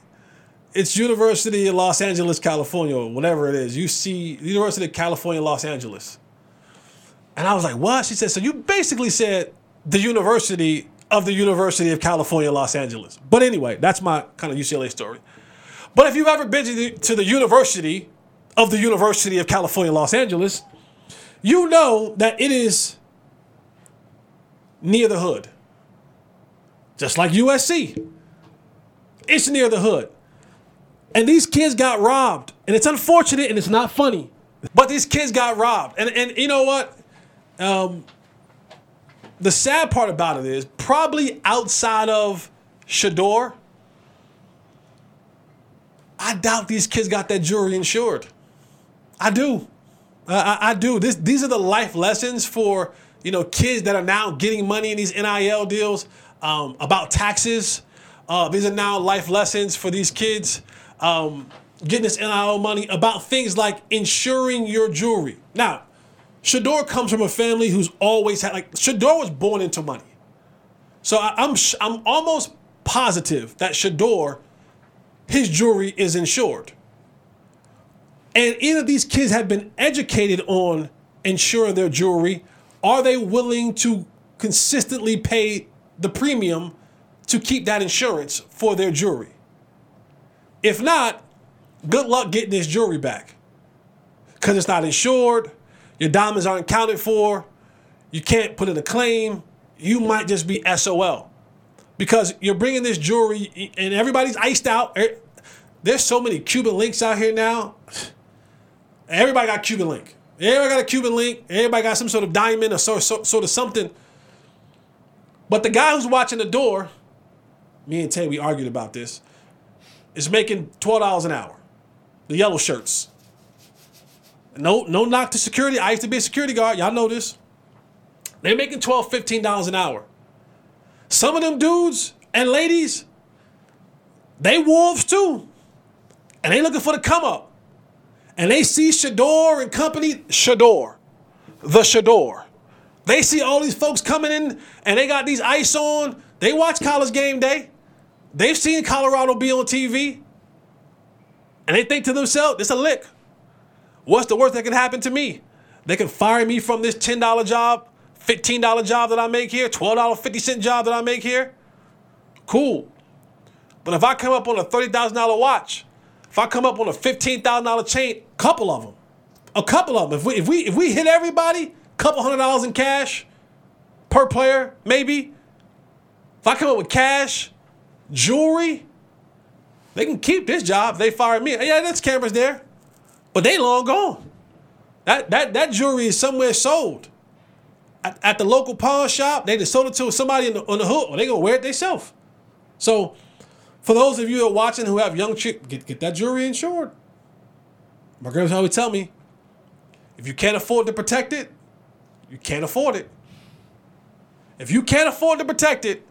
It's University of Los Angeles, California, or whatever it is. UC, University of California, Los Angeles. And I was like, what? She said, so you basically said the University of the University of California, Los Angeles. But anyway, that's my kind of UCLA story. But if you've ever been to the, to the University of the University of California, Los Angeles, you know that it is near the hood. Just like USC. It's near the hood. And these kids got robbed. And it's unfortunate and it's not funny. But these kids got robbed. And and you know what? Um, the sad part about it is probably outside of Shedeur, I doubt these kids got that jewelry insured. I do. I, I do. This these are the life lessons for you know kids that are now getting money in these NIL deals um, about taxes. Uh, these are now life lessons for these kids um, getting this NIL money about things like insuring your jewelry. Now, Shedeur comes from a family who's always had like Shedeur was born into money, so I, am I'm, I'm almost positive that Shedeur, his jewelry is insured. And either these kids have been educated on insuring their jewelry, are they willing to consistently pay the premium to keep that insurance for their jewelry. If not, good luck getting this jewelry back. Because it's not insured, your diamonds aren't accounted for, you can't put in a claim, you might just be SOL. Because you're bringing this jewelry and everybody's iced out. Er, there's so many Cuban links out here now. Everybody got Cuban link. Everybody got a Cuban link. Everybody got some sort of diamond or sort, of something. But the guy who's watching the door, me and Tay, we argued about this, is making $12 an hour. The yellow shirts. No, no knock to security. I used to be a security guard. Y'all know this. They're making $12, $15 an hour. Some of them dudes and ladies, they wolves too. And they looking for the come up. And they see Shedeur and company, Shedeur, the Shedeur. They see all these folks coming in and they got these ice on. They watch college game day. They've seen Colorado be on TV. And they think to themselves, it's a lick. What's the worst that can happen to me? They can fire me from this $10 job, $15 job that I make here, $12.50 job that I make here. Cool. But if I come up on a $30,000 watch, if I come up on a $15,000 chain, couple of them, a couple of them, if we, if we, if we hit everybody, couple hundred dollars in cash per player, maybe. If I come up with cash, jewelry, they can keep this job. They fire me. Yeah, that's cameras there, but they long gone. That that that jewelry is somewhere sold. At, at the local pawn shop, they just sold it to somebody the, on the hook, or they gonna wear it themselves. So, for those of you who are watching who have young chicks, get get that jewelry insured. My girls always tell me, if you can't afford to protect it, you can't afford it. If you can't afford to protect it,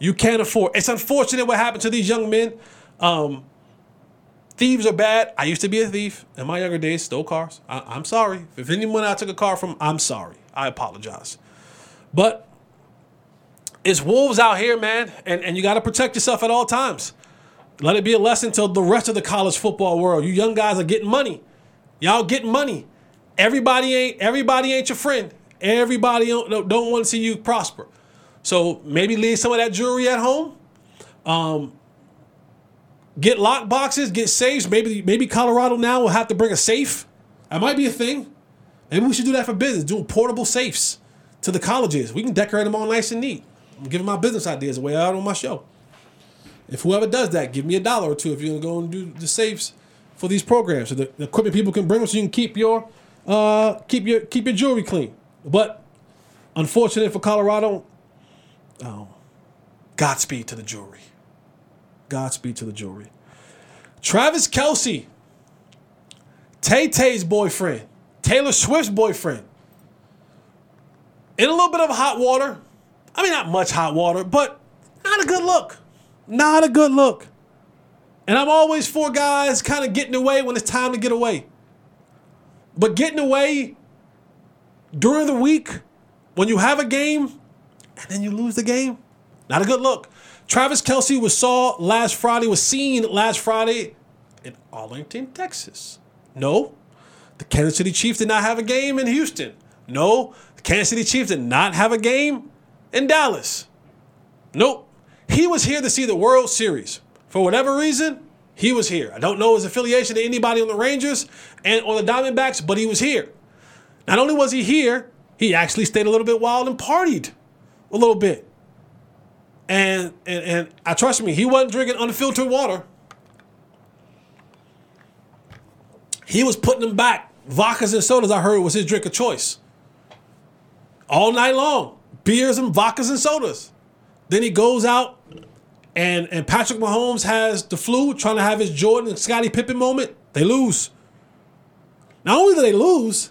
you can't afford. It. It's unfortunate what happened to these young men. Um, thieves are bad. I used to be a thief in my younger days, stole cars. I, am sorry. If anyone I took a car from, I'm sorry. I apologize. But it's wolves out here, man, and, and you got to protect yourself at all times. Let it be a lesson to the rest of the college football world. You young guys are getting money. Y'all getting money. Everybody ain't everybody ain't your friend. Everybody don't, don't want to see you prosper. So maybe leave some of that jewelry at home. Um, get lock boxes, get safes. Maybe maybe Colorado now will have to bring a safe. That might be a thing. Maybe we should do that for business. Doing portable safes to the colleges. We can decorate them all nice and neat. I'm giving my business ideas away out on my show. If whoever does that, give me a dollar or two if you're gonna go and do the safes for these programs, so the, the equipment people can bring them, so you can keep your uh, keep your keep your jewelry clean. But unfortunate for Colorado, oh, Godspeed to the jewelry. Godspeed to the jewelry. Travis Kelce, Tay Tay's boyfriend, Taylor Swift's boyfriend, in a little bit of hot water. I mean, not much hot water, but not a good look. Not a good look. And I'm always for guys kind of getting away when it's time to get away. But getting away during the week when you have a game and then you lose the game, not a good look. Travis Kelce was saw last Friday, was seen last Friday in Arlington, Texas. No, the Kansas City Chiefs did not have a game in Houston. No, the Kansas City Chiefs did not have a game in Dallas. Nope. He was here to see the World Series. For whatever reason, he was here. I don't know his affiliation to anybody on the Rangers and on the Diamondbacks, but he was here. Not only was he here, he actually stayed a little bit wild and partied a little bit. And and and I trust me, he wasn't drinking unfiltered water. He was putting them back. Vodkas and sodas, I heard, was his drink of choice. All night long. Beers and vodkas and sodas. Then he goes out and and Patrick Mahomes has the flu, trying to have his Jordan and Scottie Pippen moment. They lose. Not only do they lose,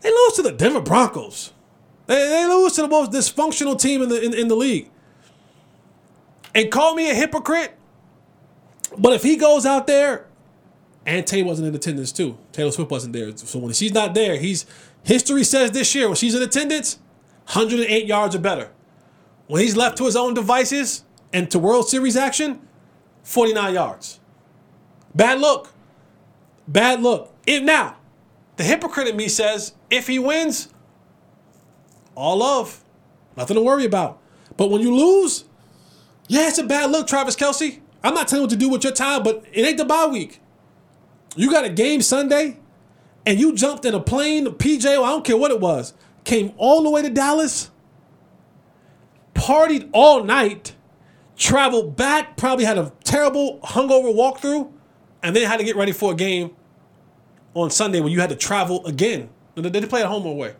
they lose to the Denver Broncos. They, they lose to the most dysfunctional team in the in, in the league. And call me a hypocrite, but if he goes out there, and Tay wasn't in attendance too. Taylor Swift wasn't there. So when she's not there, he's history says this year when she's in attendance, 108 yards or better. When he's left to his own devices and to World Series action, 49 yards. Bad look. Bad look. If now, the hypocrite in me says if he wins, all love. Nothing to worry about. But when you lose, Yeah, it's a bad look, Travis Kelce. I'm not telling you what to do with your time, but it ain't the bye week. You got a game Sunday, and you jumped in a plane, PJ, I don't care what it was, came all the way to Dallas, partied all night, traveled back, probably had a terrible hungover walkthrough, and then had to get ready for a game on Sunday when you had to travel again. Did they play at home or away?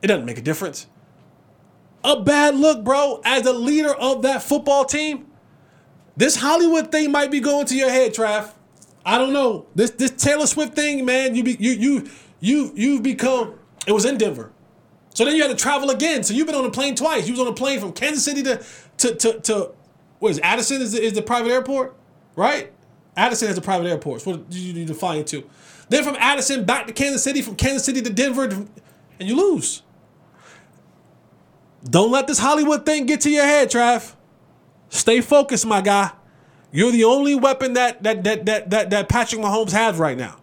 It doesn't make a difference. A bad look, bro, as the leader of that football team. This Hollywood thing might be going to your head, Trav. I don't know. This this Taylor Swift thing, man, you be, you you you you've become it was in Denver. So then you had to travel again. So you've been on a plane twice. You was on a plane from Kansas City to to to, to what is Addison is the, is the private airport, right? Addison has a private airport. So what do you need to fly into? Then from Addison back to Kansas City, from Kansas City to Denver, and you lose. Don't let this Hollywood thing get to your head, Trav. Stay focused, my guy. You're the only weapon that that that that that, that Patrick Mahomes has right now.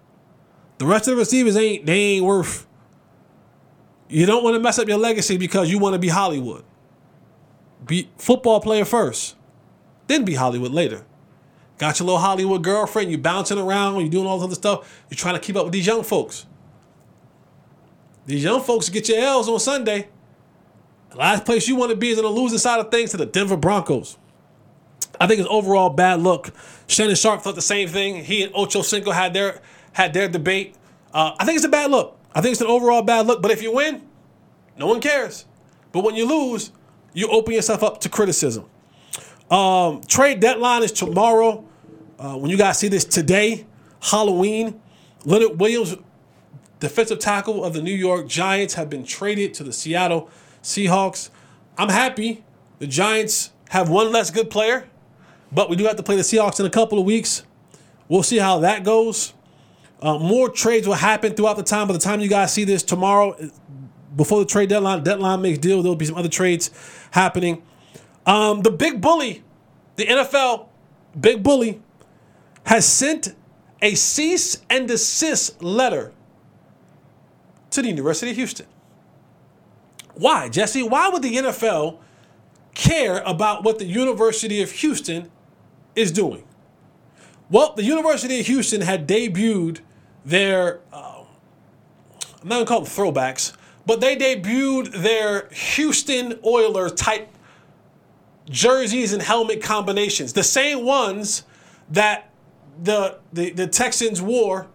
The rest of the receivers ain't they ain't worth. You don't want to mess up your legacy because you want to be Hollywood. Be football player first, then be Hollywood later. Got your little Hollywood girlfriend, you bouncing around, you doing all this other stuff. You're trying to keep up with these young folks. These young folks get your L's on Sunday. The last place you want to be is on the losing side of things to the Denver Broncos. I think it's overall bad look. Shannon Sharpe thought the same thing. He and Ocho Cinco had their had their debate. Uh, I think it's a bad look. I think it's an overall bad look. But if you win, no one cares. But when you lose, you open yourself up to criticism. Um, trade deadline is tomorrow. Uh, when you guys see this today, Halloween, Leonard Williams, defensive tackle of the New York Giants, have been traded to the Seattle Seahawks. I'm happy. The Giants have one less good player, but we do have to play the Seahawks in a couple of weeks. We'll see how that goes. Uh, more trades will happen throughout the time. By the time you guys see this tomorrow, before the trade deadline, deadline makes deal. There'll be some other trades happening. Um, the big bully, the NFL big bully, has sent a cease and desist letter to the University of Houston. Why, Jesse? Why would the NFL care about what the University of Houston is doing? Well, the University of Houston had debuted their, uh, I'm not to call them throwbacks, but they debuted their Houston Oilers type jerseys and helmet combinations. The same ones that the, the, the Texans wore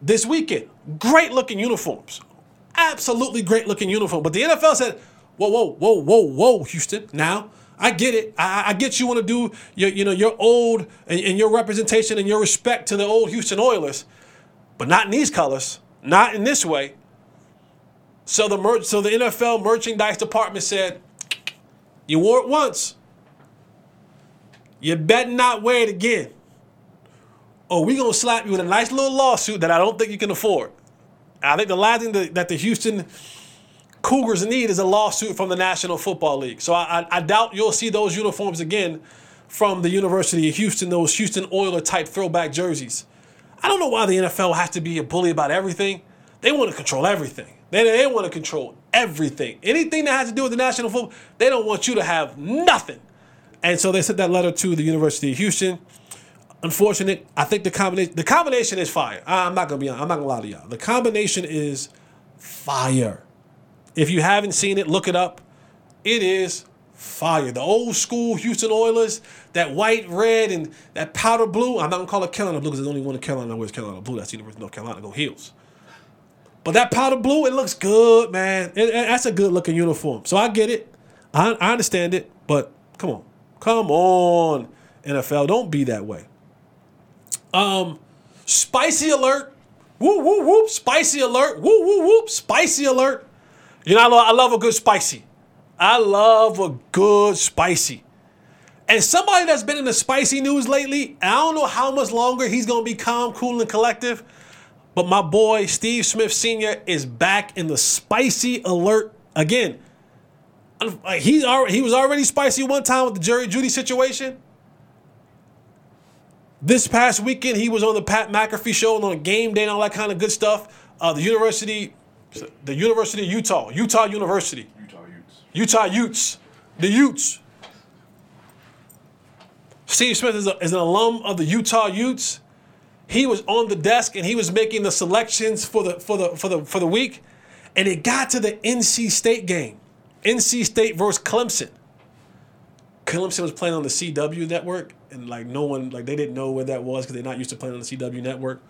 this weekend. Great looking uniforms. Absolutely great looking uniform. But the NFL said, whoa, whoa, whoa, whoa, whoa, Houston. Now, I get it. I, I get you want to do your, you know, your old and, and your representation and your respect to the old Houston Oilers, but not in these colors, not in this way. So the mer- so the NFL merchandise department said, you wore it once. You better not wear it again. Or we gonna slap you with a nice little lawsuit that I don't think you can afford. I think the last thing that, the Houston Cougars need is a lawsuit from the National Football League. So I, I, I doubt you'll see those uniforms again from the University of Houston, those Houston Oiler type throwback jerseys. I don't know why the NFL has to be a bully about everything. They want to control everything. They, they want to control everything. Anything that has to do with the national football, they don't want you to have nothing. And so they sent that letter to the University of Houston. Unfortunate. I think the combination the combination is fire. I'm not gonna be I'm not gonna lie to y'all. The combination is fire. If you haven't seen it, look it up. It is fire. The old school Houston Oilers, that white, red, and that powder blue. I'm not gonna call it Carolina blue because there's only one in Carolina wears Carolina blue. That's the University of North Carolina. Go Heels. But that powder blue, it looks good, man. It, it, that's a good looking uniform. So I get it. I, I understand it. But come on, come on, NFL. Don't be that way. Um, spicy alert. Woo woo whoop. Spicy alert. Woo woo whoop. Spicy alert. You know, I love, I love a good spicy. I love a good spicy. And somebody that's been in the spicy news lately, I don't know how much longer he's gonna be calm, cool, and collective. But my boy Steve Smith Sr. is back in the spicy alert again. He's already, he was already spicy one time with the Jerry Jeudy situation. This past weekend, he was on the Pat McAfee show and on a game day and all that kind of good stuff. Uh, the University, the University of Utah, Utah University, Utah Utes. The Utes. Steve Smith is, a, is an alum of the Utah Utes. He was on the desk and he was making the selections for the for the for the for the week, and it got to the NC State game, NC State versus Clemson. Clemson was playing on the CW network, and like no one like they didn't know where that was because they're not used to playing on the CW network.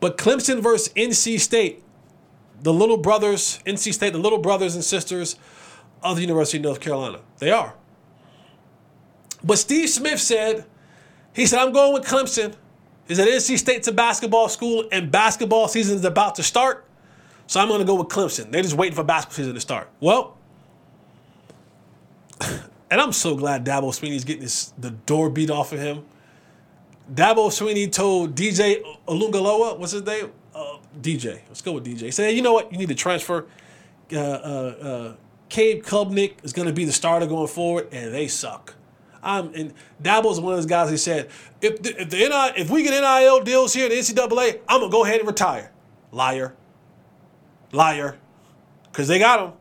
But Clemson versus NC State, the little brothers, NC State, the little brothers and sisters of the University of North Carolina. They are. But Steve Smith said, he said, I'm going with Clemson. He said, NC State's a basketball school and basketball season is about to start. So I'm going to go with Clemson. They're just waiting for basketball season to start. Well, and I'm so glad Dabo Swinney's getting this, the door beat off of him. Dabo Swinney told DJ Uiagalelei, what's his name? Uh, DJ. Let's go with DJ. He said, hey, you know what? You need to transfer. Uh, uh, uh, Cade Klubnik is going to be the starter going forward, and they suck. I'm and Dabo's one of those guys who said, if the, if the NIL, if we get NIL deals here in the NCAA, I'm gonna go ahead and retire. Liar, liar, because they got them.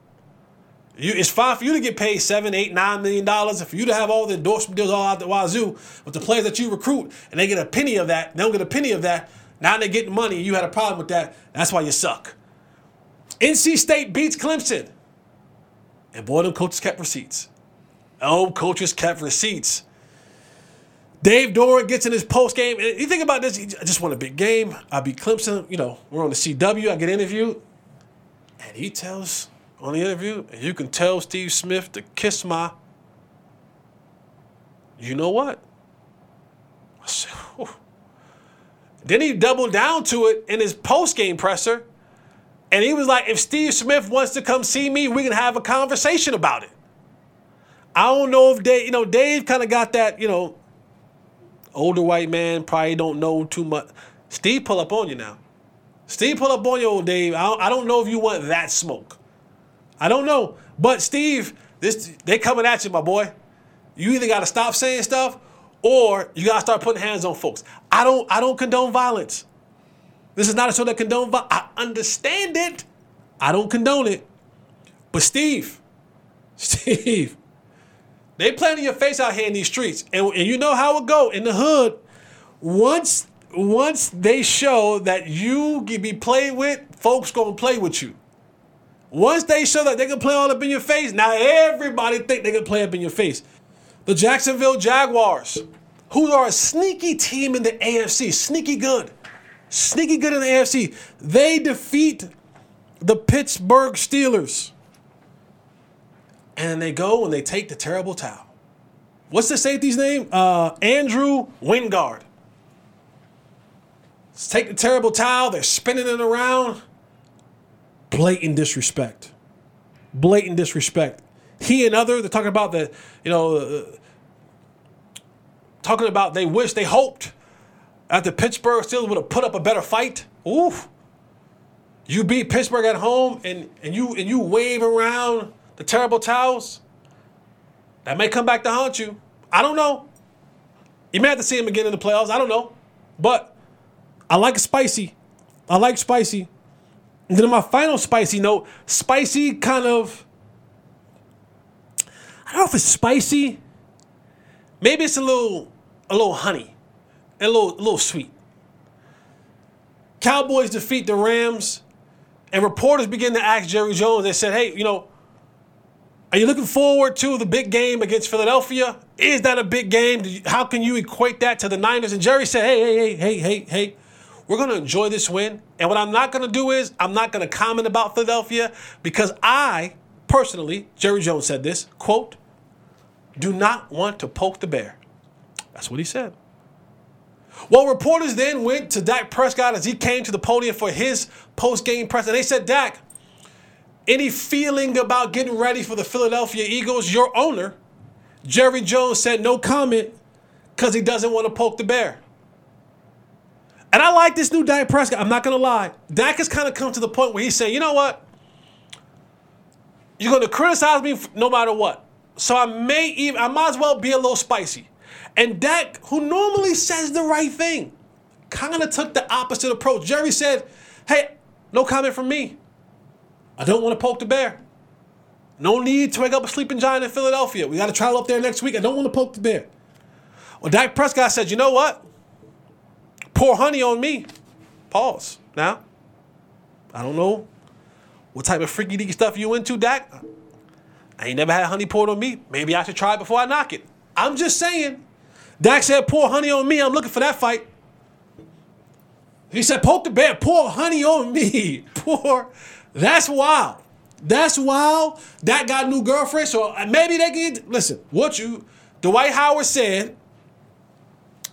You, it's fine for you to get paid seven, eight, nine million dollars, and for you to have all the endorsement deals all out the wazoo. But the players that you recruit and they get a penny of that, they don't get a penny of that. Now they're getting money. You had a problem with that. That's why you suck. NC State beats Clemson, and boy, them coaches kept receipts. Oh, coaches kept receipts. Dave Doeren gets in his post game. You think about this, I just won a big game. I beat Clemson. You know, we're on the CW. I get interviewed. And he tells on the interview, and you can tell Steve Smith to kiss my. You know what? I said. Then he doubled down to it in his post game presser. And he was like, if Steve Smith wants to come see me, we can have a conversation about it. I don't know if Dave, you know, Dave kind of got that, you know, older white man, probably don't know too much. Steve pull up on you now. Steve pull up on you, old Dave. I don't, I don't know if you want that smoke. I don't know. But Steve, this they coming at you, my boy. You either got to stop saying stuff or you got to start putting hands on folks. I don't I don't condone violence. This is not a show that condone violence. I understand it. I don't condone it. But Steve, Steve, they planting your face out here in these streets. And, and you know how it go in the hood. Once once they show that you can be played with, folks gonna play with you. Once they show that they can play all up in your face, now everybody think they can play up in your face. The Jacksonville Jaguars, who are a sneaky team in the AFC, sneaky good, sneaky good in the AFC, they defeat the Pittsburgh Steelers. And they go and they take the terrible towel. What's the safety's name? Uh, Andrew Wingard. Let's take the terrible towel. They're spinning it around blatant disrespect. Blatant disrespect. He and other, they're talking about the, you know, uh, talking about they wish, they hoped the Pittsburgh Steelers would have put up a better fight. Oof. You beat Pittsburgh at home and, and you and you wave around the terrible towels. That may come back to haunt you. I don't know. You may have to see him again in the playoffs. I don't know. But I like spicy. I like spicy. And then my final spicy note, spicy kind of I don't know if it's spicy. Maybe it's a little a little honey. A little a little sweet. Cowboys defeat the Rams, and reporters begin to ask Jerry Jones. They said, "Hey, you know, are you looking forward to the big game against Philadelphia? Is that a big game? How can you equate that to the Niners?" And Jerry said, "Hey, hey, hey, hey, hey, hey." We're going to enjoy this win. And what I'm not going to do is, I'm not going to comment about Philadelphia because I, personally, Jerry Jones said this quote, do not want to poke the bear. That's what he said. Well, reporters then went to Dak Prescott as he came to the podium for his post game press, and they said, Dak, any feeling about getting ready for the Philadelphia Eagles? Your owner, Jerry Jones, said no comment because he doesn't want to poke the bear. And I like this new Dak Prescott. I'm not gonna lie. Dak has kind of come to the point where he's saying, you know what? You're gonna criticize me no matter what. So I may even I might as well be a little spicy. And Dak, who normally says the right thing, kind of took the opposite approach. Jerry said, hey, no comment from me. I don't want to poke the bear. No need to wake up a sleeping giant in Philadelphia. We got to travel up there next week. I don't want to poke the bear. Well, Dak Prescott said, you know what? Pour honey on me. Pause. Now, I don't know what type of freaky deaky stuff you into, Dak. I ain't never had honey poured on me. Maybe I should try it before I knock it. I'm just saying. Dak said, pour honey on me. I'm looking for that fight. He said, poke the bear, pour honey on me. Pour. That's wild. That's wild. That got a new girlfriend. So uh, maybe they can listen. What you Dwight Howard said.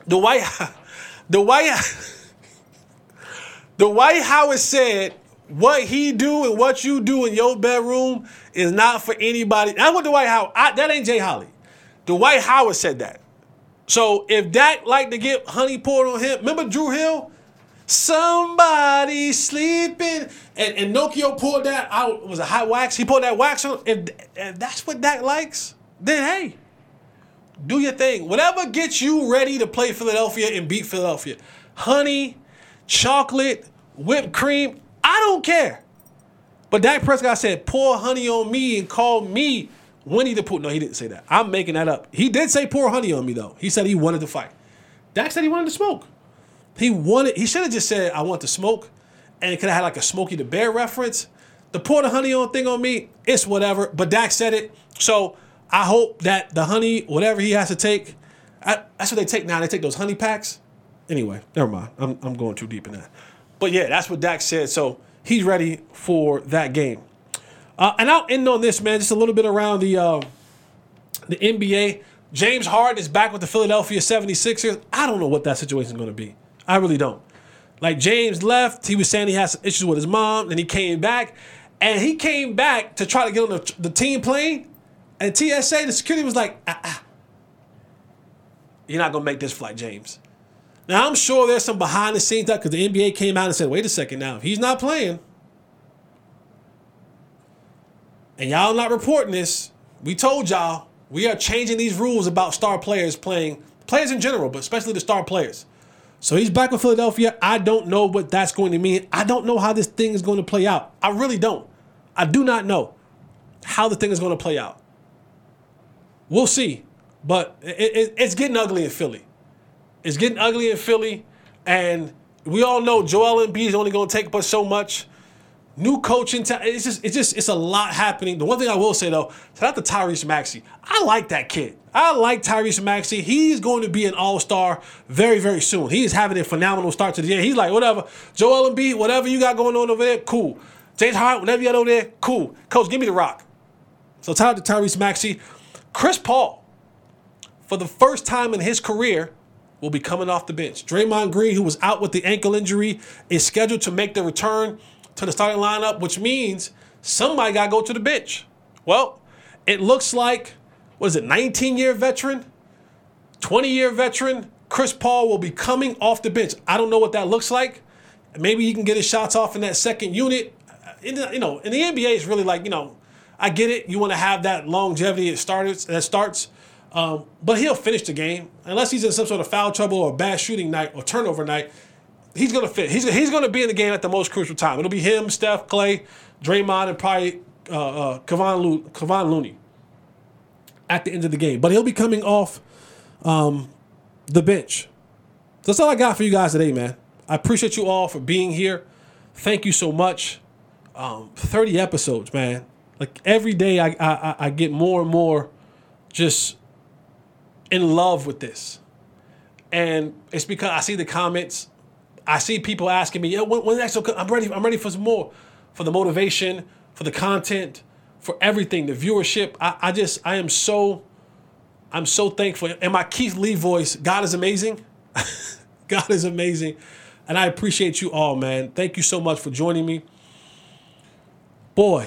The Dwight the White the White Howard said what he do and what you do in your bedroom is not for anybody. That's what Dwight Howard. I, that ain't Jay Holly. Dwight Howard said that. So if Dak like to get honey poured on him, remember Dru Hill? Somebody sleeping. And, and Nokio pulled that out. Was a hot wax. He pulled that wax on. If, if that's what Dak likes, then hey, do your thing. Whatever gets you ready to play Philadelphia and beat Philadelphia. Honey, chocolate, whipped cream. I don't care. But Dak Prescott said, pour honey on me and call me Winnie the Pooh. No, he didn't say that. I'm making that up. He did say pour honey on me, though. He said he wanted to fight. Dak said he wanted to smoke. He wanted. He should have just said, "I want to smoke," and it could have had like a Smokey the Bear reference. The pour the honey on thing on me, it's whatever. But Dak said it, so I hope that the honey, whatever he has to take, I, that's what they take now. They take those honey packs. Anyway, never mind. I'm I'm going too deep in that. But yeah, that's what Dak said. So he's ready for that game. Uh, and I'll end on this, man. Just a little bit around the uh, the NBA. James Harden is back with the Philadelphia 76ers. I don't know what that situation is going to be. I really don't. Like James left, he was saying he has some issues with his mom, and he came back, and he came back to try to get on the, the team plane, and TSA, the security was like, ah, ah. "You're not gonna make this flight, James." Now I'm sure there's some behind the scenes stuff because the NBA came out and said, "Wait a second, now if he's not playing, and y'all not reporting this, we told y'all we are changing these rules about star players playing players in general, but especially the star players." So he's back with Philadelphia. I don't know what that's going to mean. I don't know how this thing is going to play out. I really don't. I do not know how the thing is going to play out. We'll see. But it, it, it's getting ugly in Philly. It's getting ugly in Philly. And we all know Joel Embiid is only going to take but so much. New coaching, t- it's just, it's just, it's a lot happening. The one thing I will say though, shout out to Tyrese Maxey. I like that kid. I like Tyrese Maxey. He's going to be an all star very, very soon. He is having a phenomenal start to the year. He's like, whatever, Joel Embiid, whatever you got going on over there, cool. James Hart, whatever you got over there, cool. Coach, give me the rock. So, shout out to Tyrese Maxey. Chris Paul, for the first time in his career, will be coming off the bench. Draymond Green, who was out with the ankle injury, is scheduled to make the return to the starting lineup, which means somebody got to go to the bench. Well, it looks like, what is it, 19 year veteran, 20 year veteran, Chris Paul will be coming off the bench. I don't know what that looks like. Maybe he can get his shots off in that second unit. In the, you know, in the NBA, it's really like, you know, I get it. You want to have that longevity that starts, that starts. Um, but he'll finish the game unless he's in some sort of foul trouble or bad shooting night or turnover night he's gonna fit. He's he's gonna be in the game at the most crucial time. It'll be him, Steph, Klay, Draymond, and probably uh, uh, Kevon, Lo- Kevon Looney at the end of the game. But he'll be coming off um, the bench. So that's all I got for you guys today, man. I appreciate you all for being here. Thank you so much. Um, 30 episodes, man. Like every day, I, I I get more and more just in love with this, and it's because I see the comments I see people asking me, "Yo, when, when next? I'm ready. I'm ready for some more, for the motivation, for the content, for everything, the viewership. I, I just, I am so, I'm so thankful. And my Keith Lee voice, God is amazing. God is amazing, and I appreciate you all, man. Thank you so much for joining me. Boy,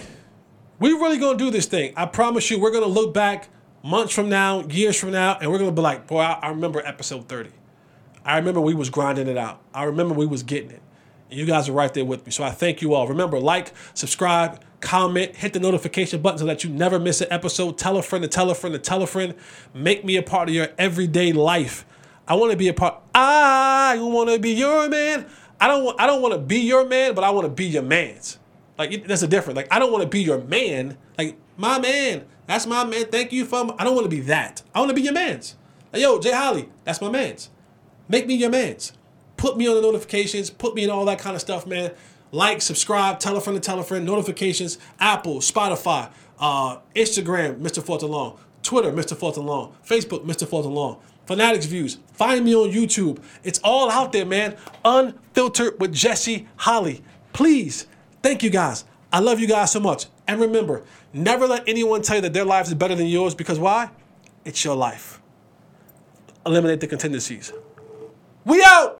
we really gonna do this thing. I promise you, we're gonna look back months from now, years from now, and we're gonna be like, boy, I, I remember episode 30. I remember we was grinding it out. I remember we was getting it. And you guys are right there with me. So I thank you all. Remember, like, subscribe, comment, hit the notification button so that you never miss an episode. Tell a friend to tell a friend to tell a friend. Make me a part of your everyday life. I want to be a part. I want to be your man. I don't want. I don't want to be your man, but I want to be your man's. Like that's a difference. Like I don't want to be your man. Like my man. That's my man. Thank you for. I don't want to be that. I want to be your man's. Like, yo, Jay Holly, that's my man's. Make me your man's. Put me on the notifications. Put me in all that kind of stuff, man. Like, subscribe, tell a friend to tell a friend. Notifications, Apple, Spotify, uh, Instagram, Mr. Fulton Long, Twitter, Mr. Fulton Long, Facebook, Mr. Fulton Long. Fanatics Views. Find me on YouTube. It's all out there, man. Unfiltered with Jesse Holly. Please, thank you guys. I love you guys so much. And remember, never let anyone tell you that their life is better than yours because why? It's your life. Eliminate the contingencies. We out!